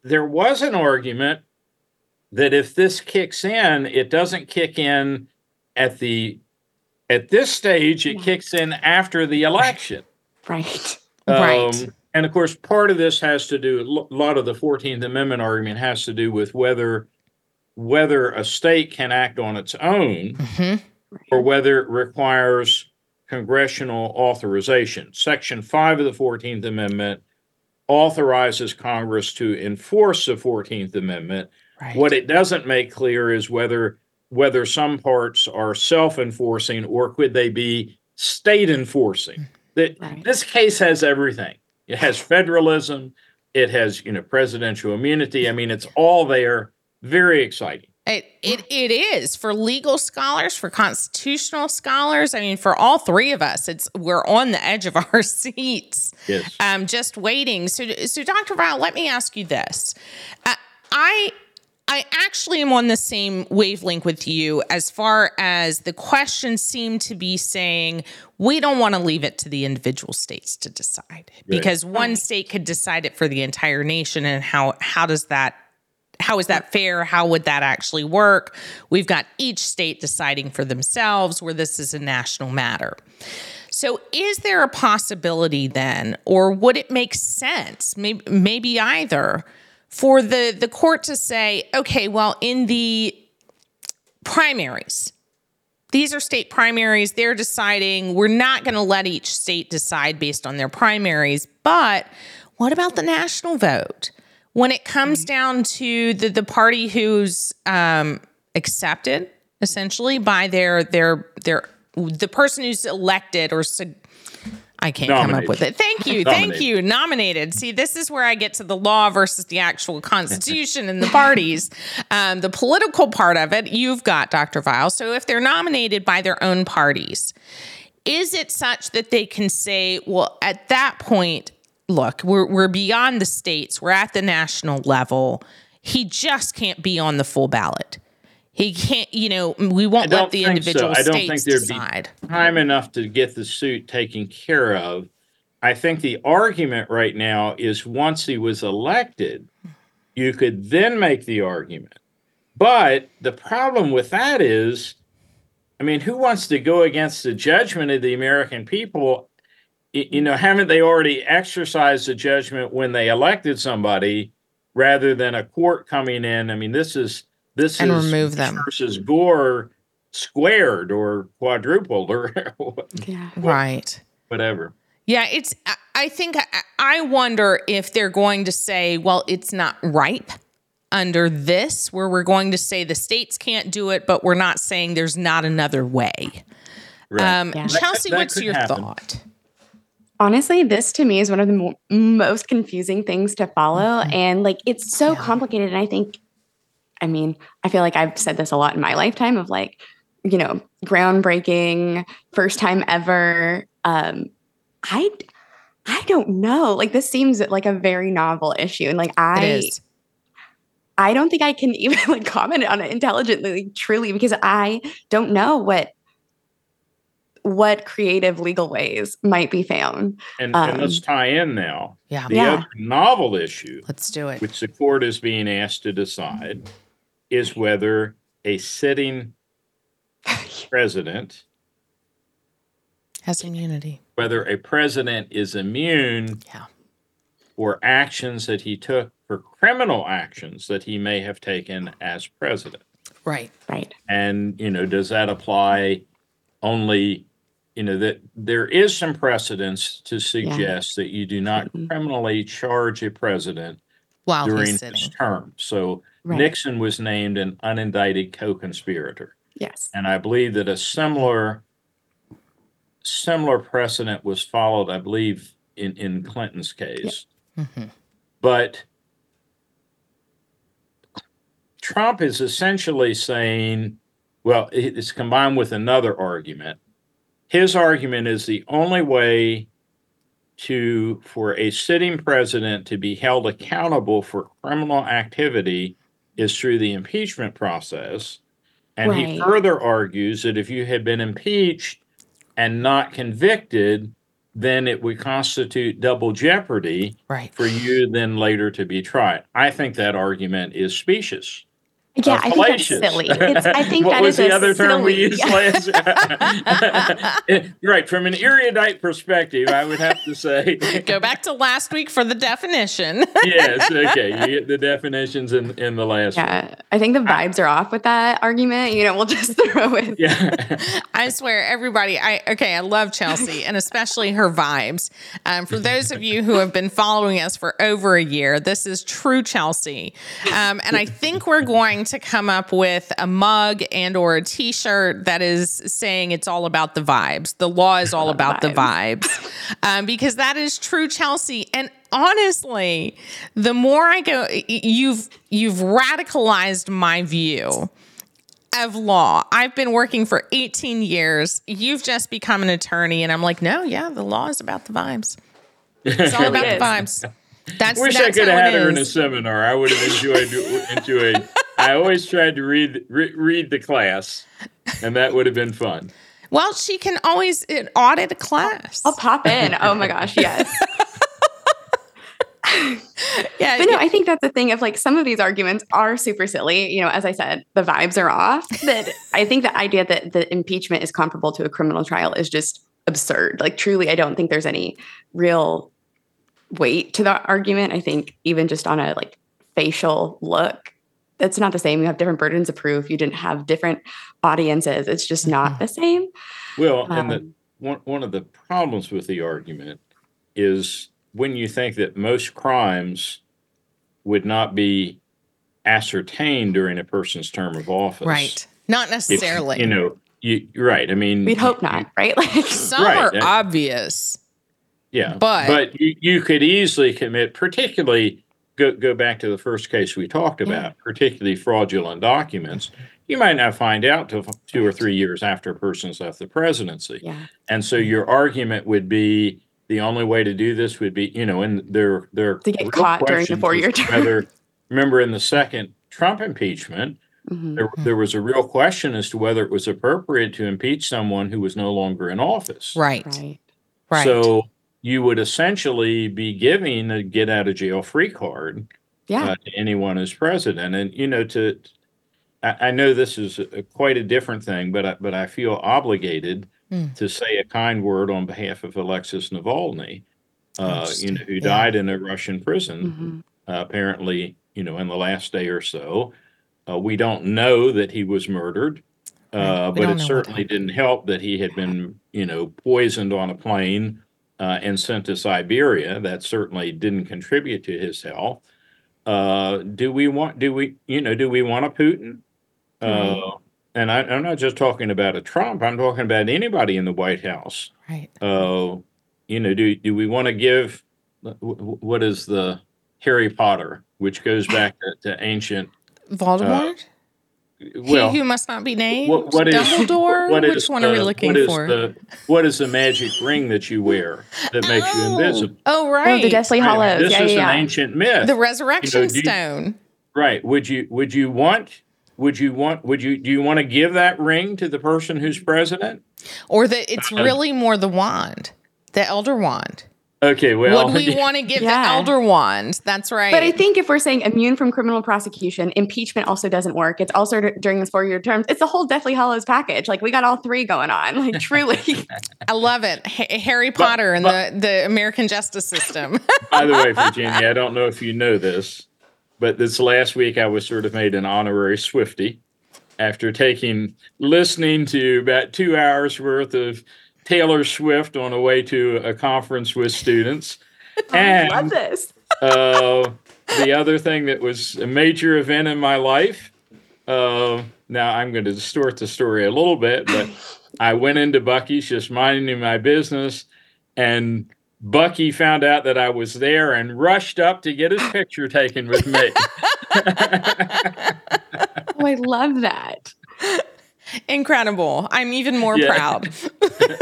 there was an argument that if this kicks in, it doesn't kick in at the at this stage. It kicks in after the election. Right. Um, right. And of course, part of this has to do. A lot of the Fourteenth Amendment argument has to do with whether whether a state can act on its own mm-hmm. or whether it requires congressional authorization. Section five of the Fourteenth Amendment authorizes Congress to enforce the Fourteenth Amendment. Right. What it doesn't make clear is whether whether some parts are self-enforcing or could they be state enforcing. That right. this case has everything. It has federalism. It has, you know, presidential immunity. I mean, it's all there. Very exciting. It, it it is for legal scholars, for constitutional scholars. I mean, for all three of us, it's we're on the edge of our seats, yes. um, just waiting. So, so Dr. Vile, let me ask you this: uh, I I actually am on the same wavelength with you as far as the questions seem to be saying we don't want to leave it to the individual states to decide. Right. because one state could decide it for the entire nation and how how does that how is that fair? How would that actually work? We've got each state deciding for themselves where this is a national matter. So, is there a possibility then, or would it make sense, maybe, maybe either, for the, the court to say, okay, well, in the primaries, these are state primaries. They're deciding we're not going to let each state decide based on their primaries. But what about the national vote? When it comes down to the, the party who's um, accepted essentially by their their their the person who's elected or I can't Nominated. come up with it. Thank you. Thank you. Nominated. See, this is where I get to the law versus the actual constitution and the parties. Um, the political part of it, you've got Dr. Vile. So if they're nominated by their own parties, is it such that they can say, well, at that point, look, we're, we're beyond the states, we're at the national level. He just can't be on the full ballot. He can't, you know, we won't let the individual so. I don't think there'd decide. Be time enough to get the suit taken care of. I think the argument right now is once he was elected, you could then make the argument. But the problem with that is, I mean, who wants to go against the judgment of the American people? You know, haven't they already exercised the judgment when they elected somebody rather than a court coming in? I mean, this is this and is remove them versus Gore squared or quadrupled or yeah. right whatever. Yeah, it's. I think I wonder if they're going to say, well, it's not ripe under this, where we're going to say the states can't do it, but we're not saying there's not another way. Right. Um, yeah. Chelsea, that, that what's your happen. thought? Honestly, this to me is one of the mo- most confusing things to follow. Mm-hmm. And like, it's so yeah. complicated. And I think I mean, I feel like I've said this a lot in my lifetime of like, you know, groundbreaking, first time ever. Um, I I don't know. Like this seems like a very novel issue. And like I I don't think I can even like comment on it intelligently, like, truly, because I don't know what what creative legal ways might be found. And, um, and let's tie in now. Yeah. The yeah. other novel issue. Let's do it. Which the court is being asked to decide is whether a sitting president has immunity. Whether a president is immune yeah. for actions that he took for criminal actions that he may have taken as president. Right. Right. And, you know, does that apply only, you know, that there is some precedence to suggest yeah. that you do not mm-hmm. criminally charge a president While during his term. So Right. Nixon was named an unindicted co-conspirator. Yes. And I believe that a similar similar precedent was followed, I believe, in, in Clinton's case. Yep. Mm-hmm. But Trump is essentially saying, well, it's combined with another argument. His argument is the only way to for a sitting president to be held accountable for criminal activity is through the impeachment process. And right. he further argues that if you had been impeached and not convicted, then it would constitute double jeopardy right. for you then later to be tried. I think that argument is specious. Yeah, I think that's silly. It's, I think what that was the other silly. term we used last? right, from an erudite perspective, I would have to say. Go back to last week for the definition. yes, okay, you get the definitions in in the last. Yeah, one. I think the vibes I, are off with that argument. You know, we'll just throw it. Yeah, I swear, everybody. I okay, I love Chelsea and especially her vibes. Um, for those of you who have been following us for over a year, this is true Chelsea, um, and I think we're going to come up with a mug and or a t-shirt that is saying it's all about the vibes. The law is all about the vibes. Um, because that is true Chelsea. And honestly, the more I go you've you've radicalized my view of law. I've been working for 18 years. You've just become an attorney and I'm like, "No, yeah, the law is about the vibes." It's all about the vibes. That's wish that's I could have had her in a seminar. I would have enjoyed enjoyed. I always tried to read re- read the class, and that would have been fun. Well, she can always uh, audit a class. I'll pop in. Oh my gosh, yes. yeah, but no, I think that's the thing of like some of these arguments are super silly. You know, as I said, the vibes are off. But I think the idea that the impeachment is comparable to a criminal trial is just absurd. Like truly, I don't think there's any real weight to that argument. I think even just on a like facial look, it's not the same. You have different burdens of proof. You didn't have different audiences. It's just not Mhm. the same. Well, and the, Um, one, one of the problems with the argument is when you think that most crimes would not be ascertained during a person's term of office. Right. Not if, necessarily. You know, you, you're right. I mean, We'd hope you- not, right? Like Some Right, are that- obvious. Yeah, But- but you, you could easily commit, particularly go go back to the first case we talked Yeah. about, particularly fraudulent documents. You might not find out till two or three years after a person's left the presidency, yeah. and so your argument would be the only way to do this would be, you know, and there there are To get caught during the four-year term. Whether remember in the second Trump impeachment, Mhm. there there was a real question as to whether it was appropriate to impeach someone who was no longer in office. Right. Right. Right. So you would essentially be giving a get out of jail free card Yeah. uh, to anyone as president. And you know, to I, I know this is a, quite a different thing, but I, but I feel obligated Hmm. to say a kind word on behalf of Alexei Navalny, uh, you know, who Yeah. died in a Russian prison Mhm. uh, apparently, you know, in the last day or so. Uh, we don't know that he was murdered, Right. uh, but it certainly didn't help that he had been, you know, poisoned on a plane uh, and sent to Siberia. That certainly didn't contribute to his health. Uh, do we want? Do we, you know, do we want a Putin? Uh, and I, I'm not just talking about a Trump. I'm talking about anybody in the White House right. uh, you know, do do we want to give wh- wh- what is the Harry Potter, which goes back to, to ancient? Voldemort? Well, he who must not be named? what, what is Dumbledore? what Which is one are we looking what is for? The, what is the magic ring that you wear that makes you Oh. invisible? Oh, Oh, right. the Deathly Right, Hallows. This yeah, is yeah, an ancient myth, the resurrection do you- stone. right? Would you would you want would you want would you do you want to give that ring to the person who's president? Or that it's really more the wand, the elder wand. Okay, well, Would we want to give the elder wand? That's right. But I think if we're saying immune from criminal prosecution, impeachment also doesn't work. It's also d- during this four-year term. It's the whole Deathly Hallows package. Like we got all three going on. Like truly. I love it. Ha- Harry Potter and the, the American justice system. By the way, Virginia, I don't know if you know this, but this last week I was sort of made an honorary Swifty after taking listening to about two hours worth of Taylor Swift on the way to a conference with students. I love this. uh, the other thing that was a major event in my life. Uh, now I'm going to distort the story a little bit, but I went into Buc-ee's just minding my business, and Buc-ee found out that I was there and rushed up to get his picture taken with me. Oh, I love that. Incredible. I'm even more Yeah. proud than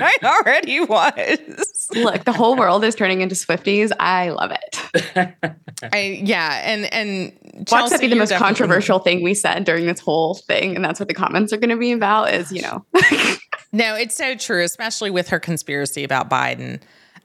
I already was. Look, the whole world is turning into Swifties. I love it. I yeah, and and Watch Chelsea, that be the you're most definitely- controversial thing we said during this whole thing, and that's what the comments are going to be about. Is you know, No, it's so true, especially with her conspiracy about Biden.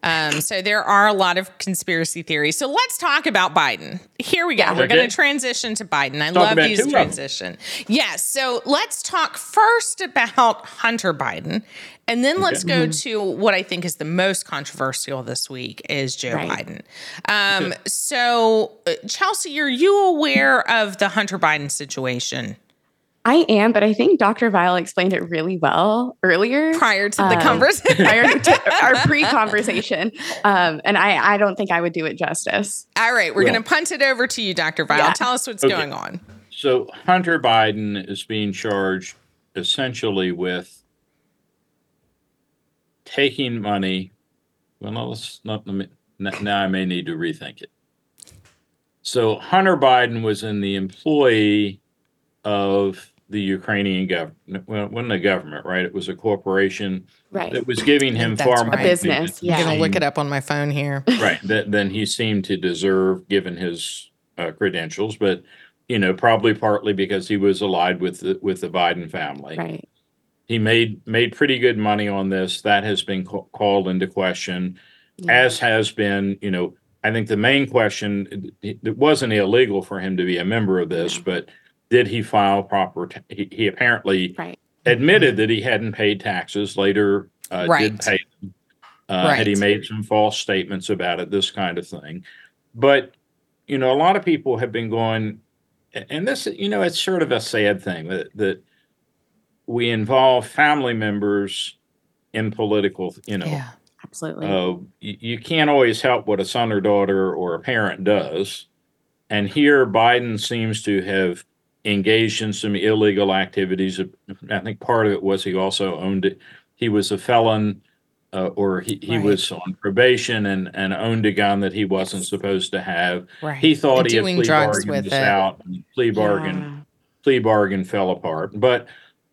Um, so there are a lot of conspiracy theories. So let's talk about Biden. Here we go. Yeah. We're Okay. going to transition to Biden. I Talk love these two of them. transition. Yes. So let's talk first about Hunter Biden, and then let's go to what I think is the most controversial this week is Joe Right. Biden. Um, so uh, Chelsea, are you aware of the Hunter Biden situation I am, but I think Dr. Vile explained it really well earlier. prior to the Um, conversation? prior to our pre-conversation, um, and I, I don't think I would do it justice. All right, we're Well- going to punt it over to you, Dr. Vile. Yeah. Tell us what's Okay. going on. so Hunter Biden is being charged essentially with taking money. Well, no, let's not. Let me, now I may need to rethink it. So Hunter Biden was in the employee of the Ukrainian government. Well, it wasn't a government, right? It was a corporation Right. that was giving him That's far right. more A business, than yeah. I'm going to he look it up on my phone here. right that than he seemed to deserve given his uh, credentials but you know probably partly because he was allied with the with the Biden family Right. he made made pretty good money on this that has been ca- called into question Yeah. as has been you know I think the main question it, it wasn't illegal for him to be a member of this Yeah. but did he file proper ta- he, he apparently Right. admitted that he hadn't paid taxes later uh, Right. did pay them. Uh, Had he made some false statements about it, this kind of thing. But, you know, a lot of people have been going, and this, you know, it's sort of a sad thing that, that we involve family members in political, you know, Yeah. Absolutely. uh, you, you can't always help what a son or daughter or a parent does. And here, Biden seems to have engaged in some illegal activities. I think part of it was he also owned it. He was a felon, uh, or he, he Right. was on probation and, and owned a gun that he wasn't supposed to have. Right. He thought And he had doing plea drugs bargained with this it. out. And plea bargain Yeah. plea bargain fell apart. But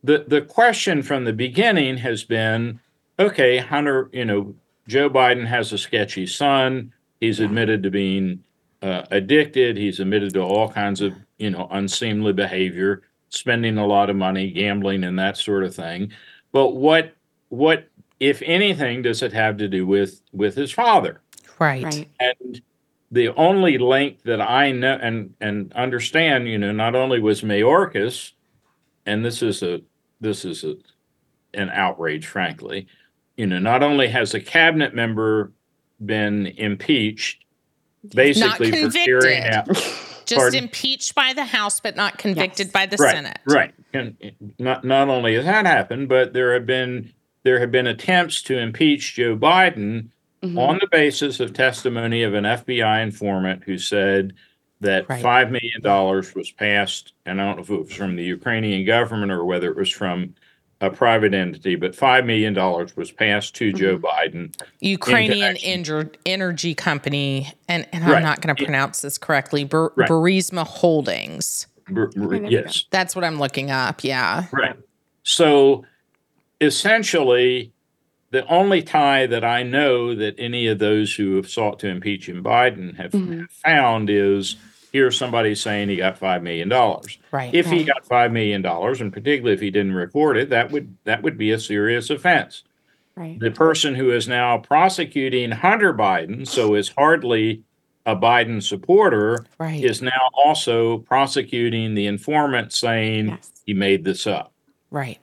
the the question from the beginning has been, okay, Hunter, you know, Joe Biden has a sketchy son. He's admitted to being uh, addicted. He's admitted to all kinds of you know unseemly behavior, spending a lot of money, gambling, and that sort of thing. But what what if anything does it have to do with with his father? Right. Right. and the only link that I know and and understand, you know, not only was Mayorkas, and this is a this is a an outrage, frankly. You know, not only has a cabinet member been impeached, basically for carrying out Just Pardon? impeached by the House, but not convicted Yes. by the right, Senate. right. And not not only has that happened, but there have been there have been attempts to impeach Joe Biden Mhm. on the basis of testimony of an FBI informant who said that Right. $5 million was passed, and I don't know if it was from the Ukrainian government or whether it was from a private entity, but $5 million was passed to Joe Biden. Ukrainian connection. Energy company, and, and I'm Right. not going to pronounce this correctly, Bur- Right. Burisma Holdings. Br- br- there we go. yes, That's what I'm looking up. Yeah. right. So essentially, the only tie that I know that any of those who have sought to impeach him Biden have Mhm. found is here's somebody saying he got $5 million. Right. if he got five million dollars, and particularly if he didn't record it, that would that would be a serious offense. Right. The person who is now prosecuting Hunter Biden, so is hardly a Biden supporter, right. is now also prosecuting the informant, saying Yes. he made this up. right.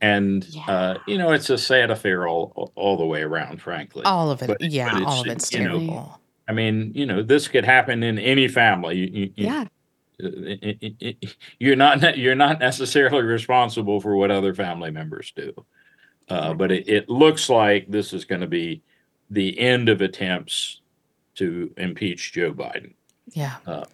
And Yeah. uh, you know, it's a sad affair all all the way around, frankly. All of it. But- yeah. but all of it's terrible. I mean, you know, this could happen in any family. You, you, Yeah. it- you're not you're not necessarily responsible for what other family members do uh, but it, it looks like this is going to be the end of attempts to impeach joe biden Yeah. Uh,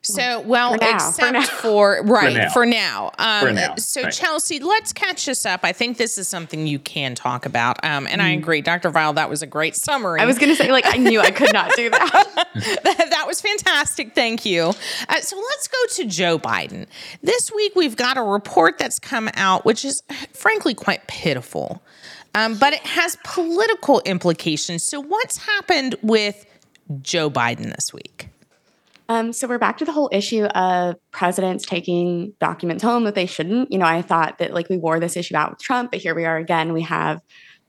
so, well, For now, for except now. for, right now. for now. Um, For now, So, right. Chelsea, let's catch us up. I think this is something you can talk about. Um, and I agree, Dr. Vile, that was a great summary. I was going to say, like, I knew I could not do that. that was fantastic. Thank you. Uh, so let's go to Joe Biden. This week, we've got a report that's come out, which is frankly quite pitiful, um, but it has political implications. So, what's happened with Joe Biden this week? Um, so we're back to the whole issue of presidents taking documents home that they shouldn't. You know, I thought that like we wore this issue out with Trump, but here we are again. We have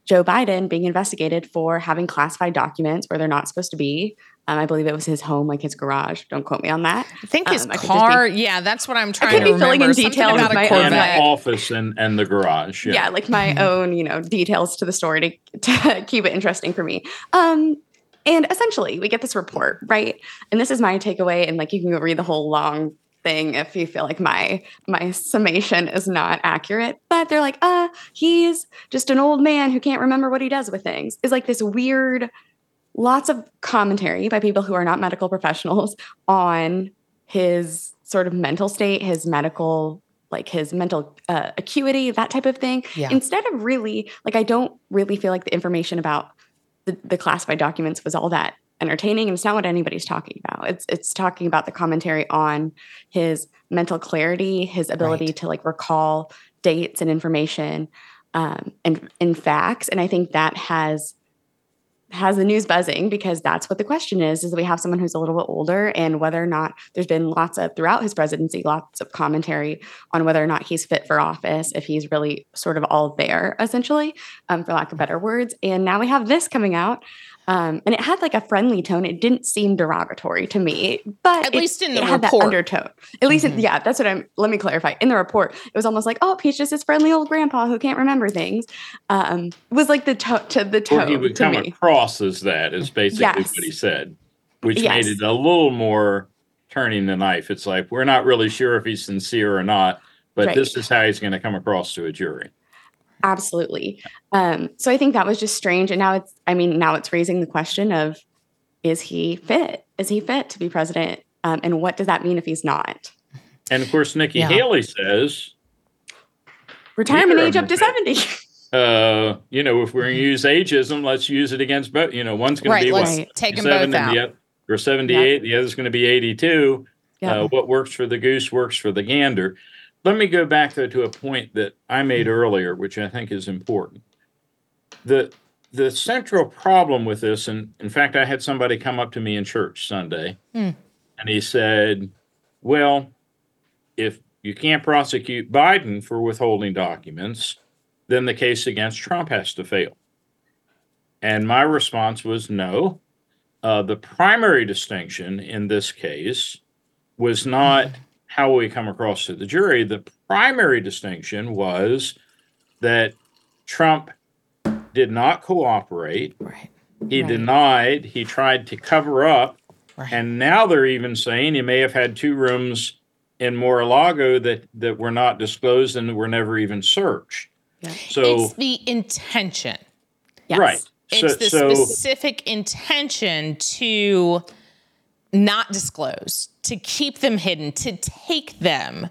Joe Biden being investigated for having classified documents where they're not supposed to be. Um, I believe it was his home, like his garage. Don't quote me on that. I think his Um, I could just be- car. yeah, that's what I'm trying I could to be filling in Something details about a my own and the office and, and the garage Yeah, like my own, you know, details to the story to, to keep it interesting for me. Um, and essentially, we get this report, right? And this is my takeaway. And like, you can go read the whole long thing if you feel like my my summation is not accurate. But they're like, uh, he's just an old man who can't remember what he does with things. Is like this weird, lots of commentary by people who are not medical professionals on his sort of mental state, his medical like his mental uh, acuity, that type of thing. Yeah. Instead of really, like, I don't really feel like the information about the, the classified documents was all that entertaining, and it's not what anybody's talking about. It's it's talking about the commentary on his mental clarity, his ability Right. to like recall dates and information, um, and in facts. And I think that has has the news buzzing because that's what the question is is that we have someone who's a little bit older and whether or not there's been lots of throughout his presidency lots of commentary on whether or not he's fit for office if he's really sort of all there essentially um, for lack of better words. And now we have this coming out Um, and it had like a friendly tone. It didn't seem derogatory to me, but At it- least in the it had that report. undertone. At least, it- Mhm. yeah, that's what I'm. Let me clarify. In the report, it was almost like, oh, he's just this friendly old grandpa who can't remember things. Um, was like the to- to the Or tone he would to come me. across as that, is basically Yes. what he said, which Yes. made it a little more turning the knife. It's like, we're not really sure if he's sincere or not, but Right. this is how he's going to come across to a jury. Absolutely. Um, so I think that was just strange. And now it's, I mean, now it's raising the question of is he fit? Is he fit to be president? Um, and what does that mean if he's not? And of course, Nikki Yeah. Haley says, Retirement age up to 70. uh, you know, if we're going to use ageism, let's use it against both. You know, one's going Right, to be let's what, Right. take them both and out. the or 78, the other's going to be 82. Yeah. Uh, what works for the goose works for the gander. Let me go back though to a point that I made earlier, which I think is important. The the central problem with this, and in fact, I had somebody come up to me in church Sunday, Hmm. and he said, "Well, if you can't prosecute Biden for withholding documents, then the case against Trump has to fail." And my response was, "No. Uh, the primary distinction in this case was not how will we come across to the jury. The primary distinction was that Trump did not cooperate. Right. He Right. denied. He tried to cover up. Right. And now they're even saying he may have had two rooms in Mar-a-Lago that, that were not disclosed and were never even searched. Yeah. So, it's the intention. Yes. right. It's so, the so specific intention to not disclose, to keep them hidden, to take them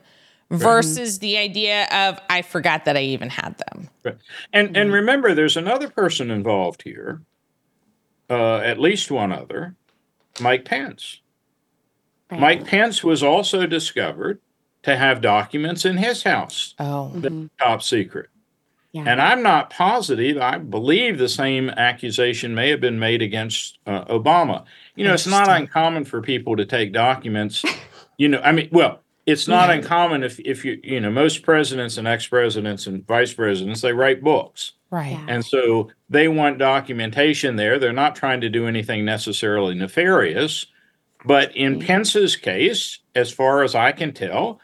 versus the idea of I forgot that I even had them. Right. And and remember, there's another person involved here, uh, at least one other, Mike Pence. Right. Mike Pence was also discovered to have documents in his house, Oh. Mhm. top secret. Yeah. And I'm not positive. I believe the same accusation may have been made against uh, Obama. You know, it's not uncommon for people to take documents. You know, I mean, well, it's not uncommon if if you you know most presidents and ex presidents and vice presidents they write books. Right. Yeah. And so they want documentation there. They're not trying to do anything necessarily nefarious. But in Mm. Pence's case, as far as I can tell,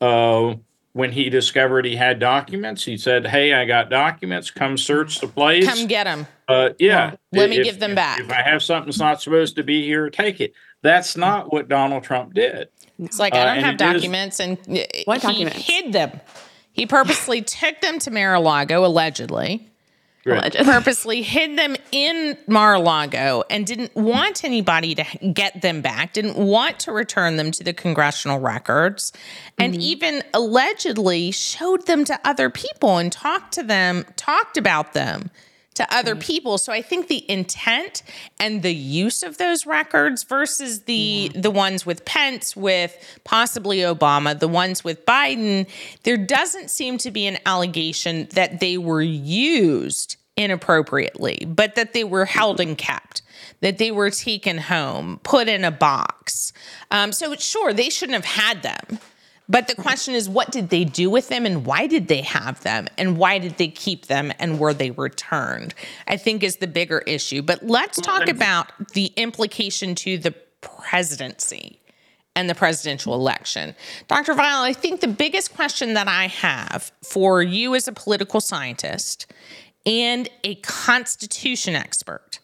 uh, when he discovered he had documents, he said, Hey, I got documents. Come search the place. Come get them. uh, yeah. Let me If- give them if- back. If I have something that's not supposed to be here, take it. That's not what Donald Trump did. It's like Uh, I don't have it is- documents, and uh, What he documents? hid them. He purposely took them to Mar-a-Lago, allegedly. Right. Purposely hid them in Mar-a-Lago and didn't want anybody to get them back, didn't want to return them to the congressional records, and mm-hmm. even allegedly showed them to other people and talked to them, talked about them to other people. So I think the intent and the use of those records versus the the ones with Pence with possibly Obama, the ones with Biden, there doesn't seem to be an allegation that they were used inappropriately, but that they were held and kept, that they were taken home, put in a box. Um, so sure, they shouldn't have had them. But the question is, what did they do with them and why did they have them and why did they keep them and were they returned? I think is the bigger issue. But let's talk about the implication to the presidency and the presidential election. Dr. Vile, I think the biggest question that I have for you as a political scientist and a constitution expert,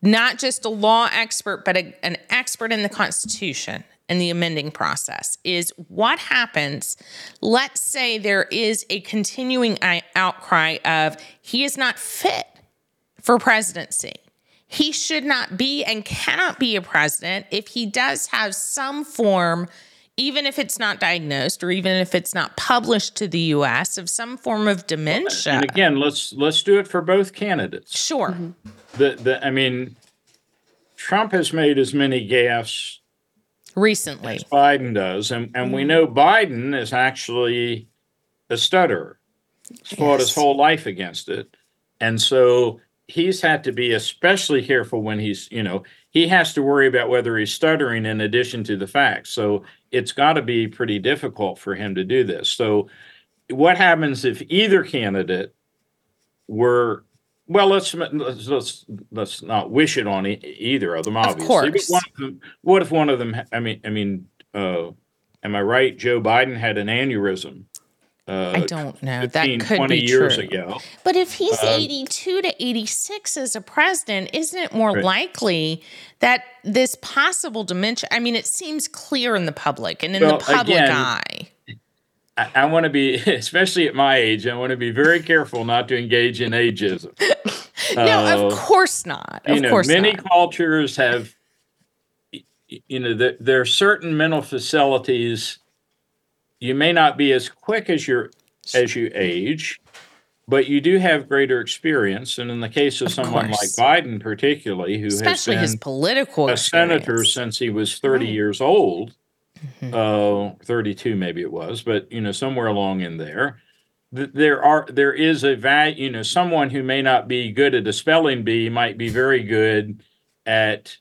not just a law expert, but a- an expert in the Constitution and the amending process is what happens. Let's say there is a continuing outcry of he is not fit for presidency. He should not be and cannot be a president if he does have some form, even if it's not diagnosed or even if it's not published to the US, of some form of dementia. And again, let's let's do it for both candidates. Sure. The the I mean, Trump has made as many gaffes Recently. as Biden does, and and we mm-hmm. know Biden is actually a stutterer. He's fought his whole life against it, and so he's had to be especially careful when he's you know he has to worry about whether he's stuttering in addition to the facts. So it's got to be pretty difficult for him to do this. So what happens if either candidate were Well, let's let's let's, let's not wish it on e- either of them. Obviously, course. But one of them, what if one of them? I mean, I mean, uh, am I right? Joe Biden had an aneurysm. Uh, I don't know. 15, That could 20 be years true. ago. But if he's Um, 82 to 86 as a president, isn't it more Right. likely that this possible dementia? I mean, it seems clear in the public and in Well, the public again, eye. I, I want to be, especially at my age, I want to be very careful not to engage in ageism. no, of Uh, course not. Of you know, course many not. cultures have, you know, there, there are certain mental facilities. You may not be as quick as your as you age, but you do have greater experience. And in the case of, Of someone course. like Biden, particularly, who Especially has his been political a senator since he was 30 Right. years old, Mhm. uh, 32 maybe it was, but you know, somewhere along in there. th- There are there is a value, you know, someone who may not be good at a spelling bee might be very good at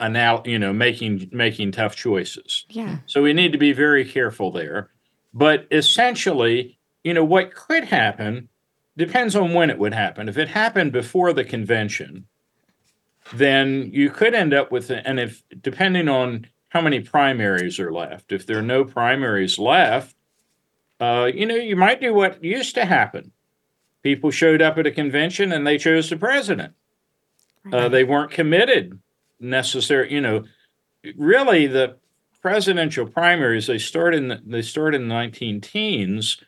anal, you know, making making tough choices. Yeah. So we need to be very careful there. But essentially, you know, what could happen depends on when it would happen. If it happened before the convention, then you could end up with, and if depending on how many primaries are left, if there are no primaries left, uh, you know, you might do what used to happen. People showed up at a convention and they chose the president. Uh, they weren't committed necessary. You know, really the presidential primaries they start in the, they start in the 19 teens,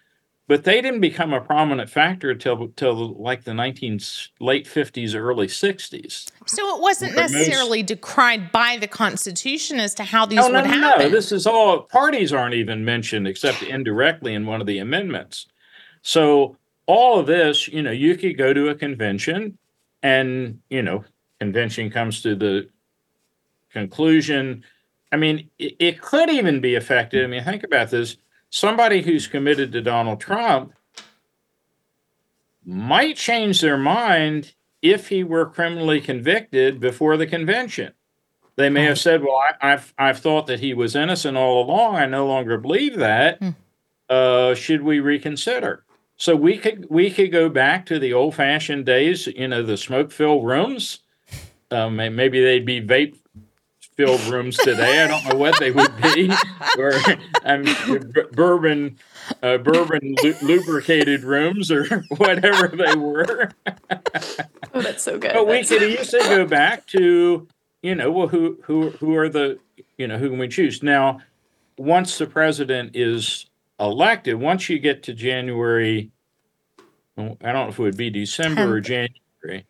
but they didn't become a prominent factor till till like the 19 late 50s, early 60s. So it wasn't But most- necessarily decried by the Constitution as to how these no, would no, happen. no. This is all parties aren't even mentioned except indirectly in one of the amendments. So all of this, you know, you could go to a convention and, you know, convention comes to the conclusion. I mean, it, it could even be affected. I mean, think about this. Somebody who's committed to Donald Trump might change their mind if he were criminally convicted before the convention. They may have said, "Well, I, I've I've thought that he was innocent all along. I no longer believe that. Hmm. Uh, should we reconsider?" So we could we could go back to the old fashioned days. You know, the smoke filled rooms. Um, maybe they'd be vape filled rooms today. I don't know what they would be, or um, bourbon uh, bourbon lu- lubricated rooms or whatever they were. Oh, that's so good. But we That's- could easily go back to, you know, well, who who who are the, you know, who can we choose now? Once the president is elected, once you get to January, I don't know if it would be December or January,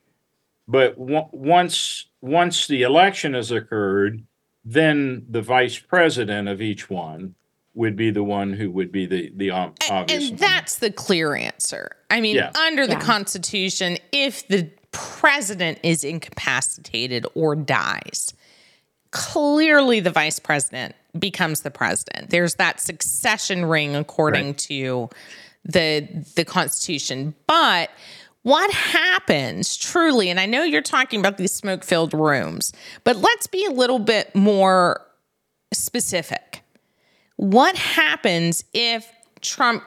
but w- once once the election has occurred, then the vice president of each one would be the one who would be the the ob- obvious. and one. that's the clear answer. I mean, Yeah. under the Yeah. Constitution, if the president is incapacitated or dies, clearly the vice president becomes the president. There's that succession ring according Right. to the the Constitution. But what happens truly, and I know you're talking about these smoke filled rooms, but let's be a little bit more specific what happens if Trump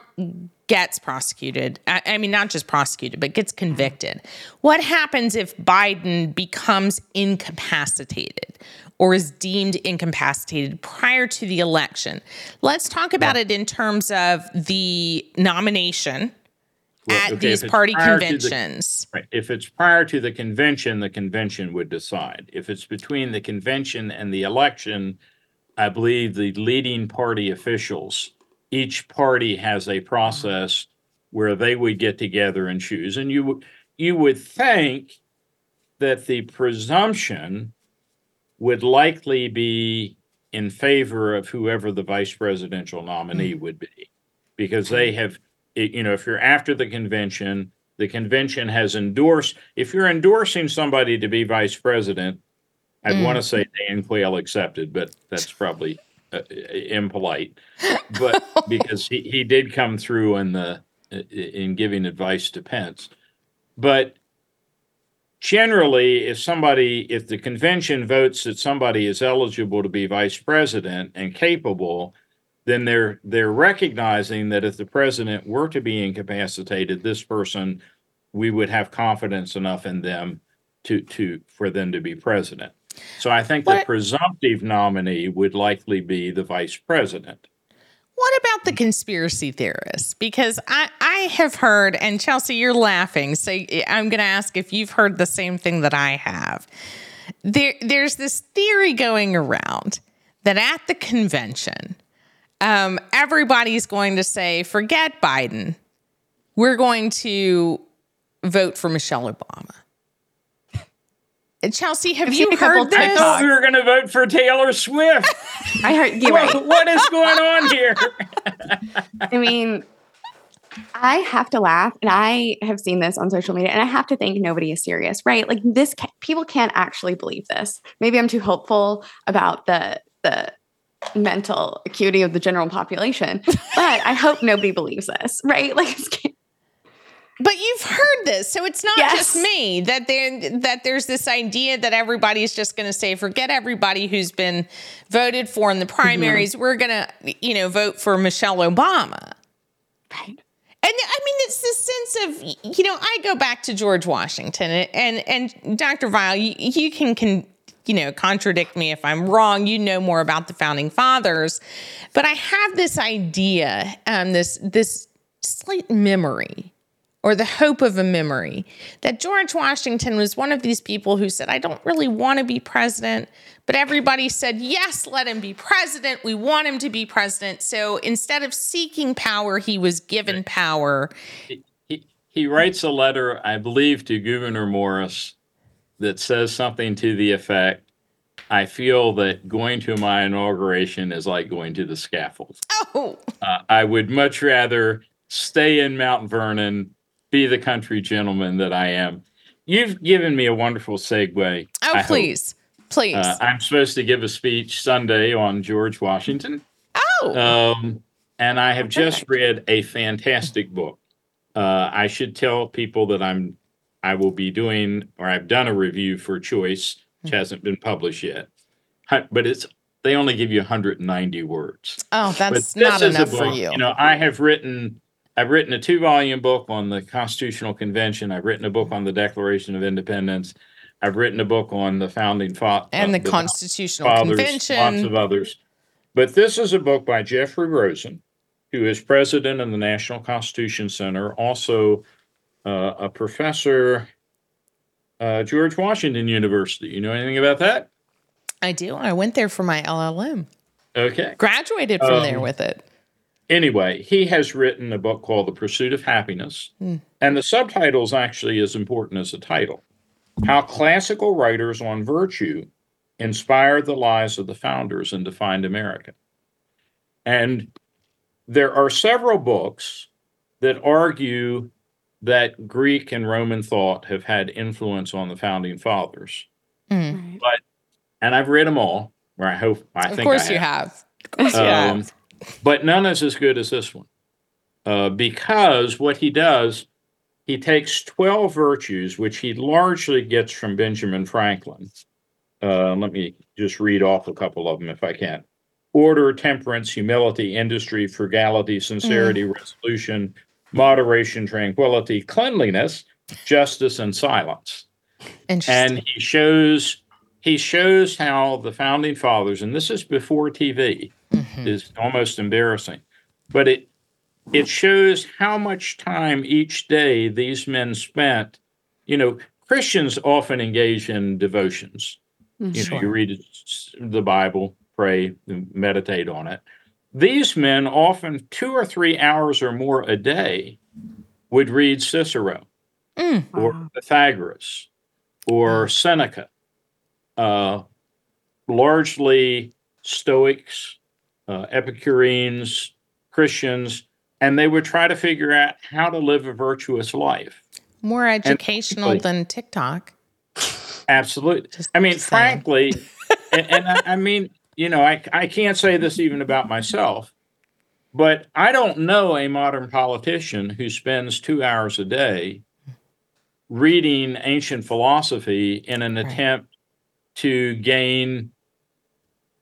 gets prosecuted? I, I mean, not just prosecuted, but gets convicted. What happens if Biden becomes incapacitated or is deemed incapacitated prior to the election? Let's talk about it in terms of the nomination Well, at okay, these party to the- conventions. Right. If it's prior to the convention, the convention would decide. If it's between the convention and the election, I believe the leading party officials, each party has a process where they would get together and choose. And you would you would think that the presumption would likely be in favor of whoever the vice presidential nominee mm. would be because they have it- you know if you're after the convention the convention has endorsed if you're endorsing somebody to be vice president i'd Mm. want to say dan quayle accepted but that's probably uh, impolite but because he, he did come through in the in giving advice to pence but generally if somebody if the convention votes that somebody is eligible to be vice president and capable then they're they're recognizing that if the president were to be incapacitated this person we would have confidence enough in them to to for them to be president. So I think the presumptive nominee would likely be the vice president. What about the conspiracy theorists? Because I, I have heard, and Chelsey, you're laughing. So I'm going to ask if you've heard the same thing that I have. There, there's this theory going around that at the convention, um, everybody's going to say, forget Biden. We're going to vote for Michelle Obama. Chelsey, have I've you heard a couple heard I thought we were going to vote for Taylor Swift. I heard you're right. What- what is going on here? I mean, I have to laugh, and I have seen this on social media, and I have to think nobody is serious, right? Like this, ca- people can't actually believe this. Maybe I'm too hopeful about the the mental acuity of the general population, but I hope nobody believes this, right? Like, it's, But you've heard this, so it's not Yes. just me that there that there's this idea that everybody's just going to say, forget everybody who's been voted for in the mm-hmm. primaries. We're going to, you know, vote for Michelle Obama. right. And I mean, it's this sense of, you know, I go back to George Washington, and and, and Dr. Vile, you, you can can you know contradict me if I'm wrong. You know more about the founding fathers, but I have this idea, um, this this slight memory or the hope of a memory that George Washington was one of these people who said, I don't really want to be president, but everybody said, yes, let him be president. We want him to be president. So instead of seeking power, he was given power. he, he writes a letter, I believe, to Gouverneur Morris that says something to the effect I feel that going to my inauguration is like going to the scaffold. Oh, Uh, I would much rather stay in Mount Vernon, be the country gentleman that I am. You've given me a wonderful segue. oh, I hope. please, please. Uh, I'm supposed to give a speech Sunday on George Washington. oh, Um, and I have just read a fantastic book. Uh, I should tell people that I'm I will be doing or I've done a review for Choice, which hasn't been published yet. But it's they only give you 190 words. oh, that's not enough for you. You know, I have written I've written a two volume book on the Constitutional Convention. I've written a book on the Declaration of Independence. I've written a book on the founding fa- and uh, the Constitutional fathers, Convention. lots of others. But this is a book by Jeffrey Rosen, who is president of the National Constitution Center, also uh, a professor, uh, George Washington University. You know anything about that? I do. I went there for my LLM. Okay. Graduated from there Um, with it. Anyway, he has written a book called The Pursuit of Happiness, Hmm. and the subtitle is actually as important as the title How Classical Writers on Virtue Inspired the Lives of the Founders and Defined America. And there are several books that argue that Greek and Roman thought have had influence on the founding fathers. Mm. Right. And I've read them all, or I hope I Of think course I have. have. Of course you Um, have. but none is as good as this one uh, because what he does he takes 12 virtues which he largely gets from benjamin franklin uh, let me just read off a couple of them if i can order temperance humility industry frugality sincerity resolution moderation tranquility cleanliness justice and silence and he shows he shows how the founding fathers and this is before tv Mhm. is almost embarrassing. But it it shows how much time each day these men spent. You know, Christians often engage in devotions. You know, Sure. you read the Bible, pray, meditate on it. These men often two or three hours or more a day would read Cicero Mm. or Pythagoras or Seneca, uh, largely Stoics, uh, Epicureans, Christians, and they would try to figure out how to live a virtuous life. More educational frankly- than TikTok. Absolutely. Just I mean, saying. frankly, and, and I, I mean, you know, I, I can't say this even about myself, but I don't know a modern politician who spends two hours a day reading ancient philosophy in an Right. attempt to gain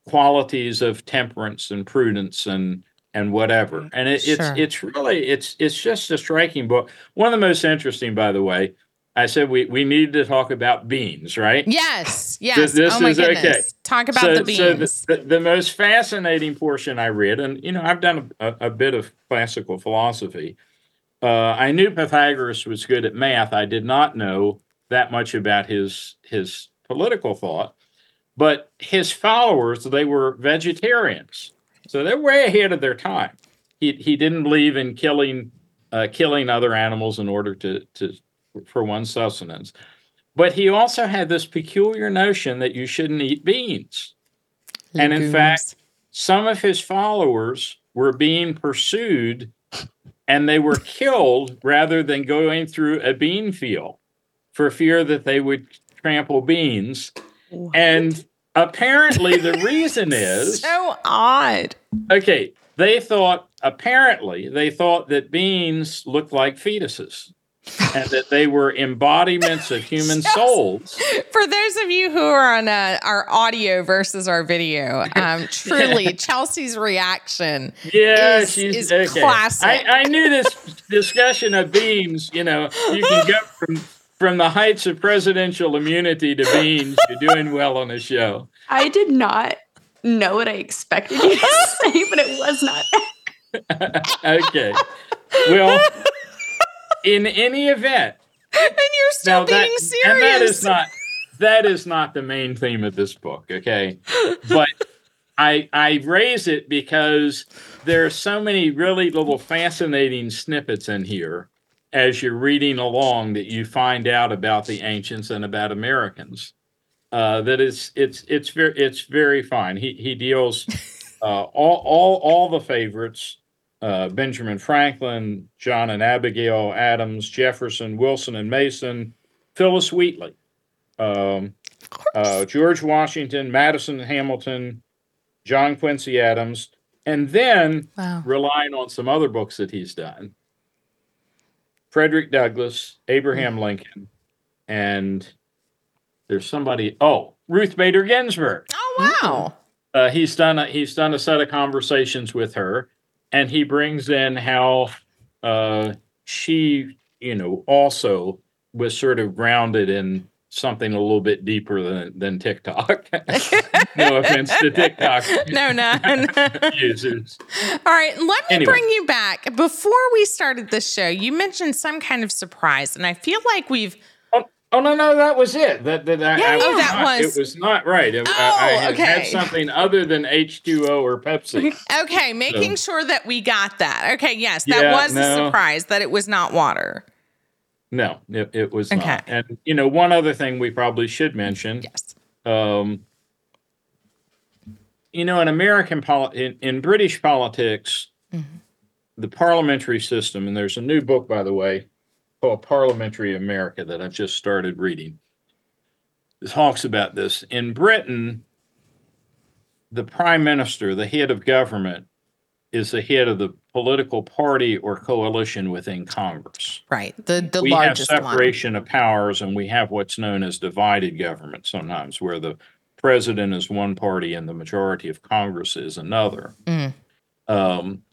qualities of temperance and prudence and and whatever. And it, Sure. it's it's really it's it's just a striking book. One of the most interesting, by the way. I said we we need to talk about beans, right? Yes, yes. this oh my is okay. goodness. Talk about so, the beans. So the, the, the most fascinating portion I read, and you know, I've done a, a, a bit of classical philosophy. Uh, I knew Pythagoras was good at math. I did not know that much about his his political thought, but his followers they were vegetarians, so they're way ahead of their time. He he didn't believe in killing uh, killing other animals in order to to for one's sustenance. But he also had this peculiar notion that you shouldn't eat beans. And in fact, some of his followers were being pursued and they were killed rather than going through a bean field for fear that they would trample beans. And apparently, the reason is so odd. okay, they thought, apparently, they thought that beans looked like fetuses and that they were embodiments of human souls. For those of you who are on uh, our audio versus our video, um, truly Chelsey's reaction. Yeah, is- she's is okay. classic. I, I knew this discussion of beans, you know, you can go from from the heights of presidential immunity to beans. You're doing well on the show. I did not know what I expected you to say, but it was not. okay. Well, in any event, And you're still now being that, serious. and that is not that is not the main theme of this book, okay? But I I raise it because there are so many really little fascinating snippets in here as you're reading along that you find out about the ancients and about Americans. Uh, that it's it's it's very it's very fine. He he deals uh, all all all the favorites uh, Benjamin Franklin, John and Abigail Adams, Jefferson, Wilson and Mason, Phillis Wheatley, um, uh, George Washington, Madison Hamilton, John Quincy Adams, and then wow. relying on some other books that he's done Frederick Douglass, Abraham Lincoln, and there's somebody, oh, Ruth Bader Ginsburg. Oh wow. uh, he's done a, he's done a set of conversations with her, and he brings in how uh, she, you know, also was sort of grounded in something a little bit deeper than than TikTok. no offense to TikTok No, none. users. All right, let me Anyway. bring you back. Before we started this show, you mentioned some kind of surprise, and I feel like we've Oh no, no, that was it. That that I, Yeah, I was that not, was- it was not right. It- I, I Oh, had, okay. had something other than H two O or Pepsi. okay, making sure that we got that. Okay, yes, that Yeah, was a surprise that it was not water. No, it, it was Okay. not. And you know, one other thing we probably should mention. Yes. um, you know, in American poli- in, in British politics, the parliamentary system, and there's a new book, by the way, called Parliamentary America that I've just started reading. It talks about this. In Britain, the prime minister, the head of government, is the head of the political party or coalition within Congress Right. The the we have largest one. separation of powers and we have what's known as divided government sometimes where the president is one party and the majority of congress is another Mm. um,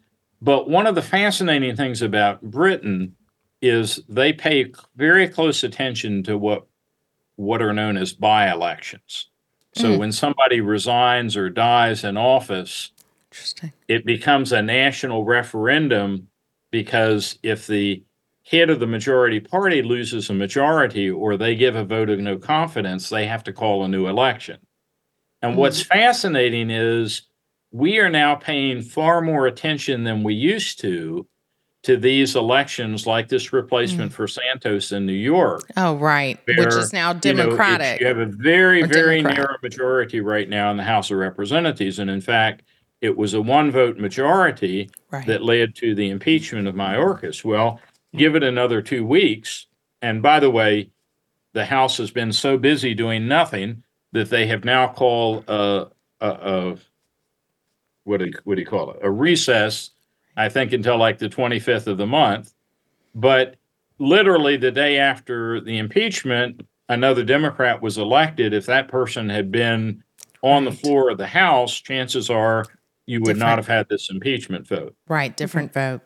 but one of the fascinating things about britain is they pay very close attention to what what are known as by-elections so Mm. when somebody resigns or dies in office Interesting. it becomes a national referendum because if the head of the majority party loses a majority or they give a vote of no confidence, they have to call a new election. And what's fascinating is we are now paying far more attention than we used to to these elections, like this replacement mm. for Santos in New York. Oh, right. Which is now You know, Democratic. You, have a very, very narrow majority right now in the House of Representatives. And in fact, it was a one vote majority right. that led to the impeachment of Mayorkas. Well, give it another two weeks. And by the way, the House has been so busy doing nothing that they have now called a, a, a what, do you, what do you call it? A recess, I think, until like the 25th of the month. But literally the day after the impeachment, another Democrat was elected. If that person had been on the floor of the House, chances are you would Different. not have had this impeachment vote. Right, different vote.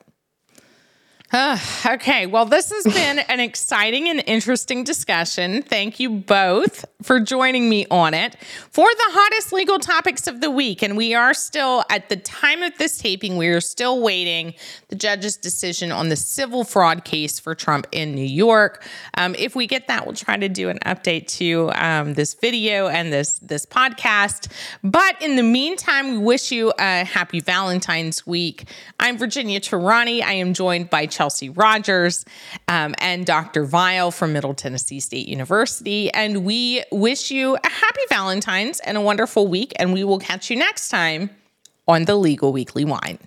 Uh, okay, well, this has been an exciting and interesting discussion. Thank you both for joining me on it for the hottest legal topics of the week. And we are still, at the time of this taping, we are still waiting the judge's decision on the civil fraud case for Trump in New York. Um, if we get that, we'll try to do an update to um, this video and this this podcast. But in the meantime, we wish you a happy Valentine's week. I'm Virginia Tehrani. I am joined by Chelsey Rogers um, and Dr. Vile from Middle Tennessee State University. And we wish you a happy Valentine's and a wonderful week. And we will catch you next time on the Legal Weekly Wine.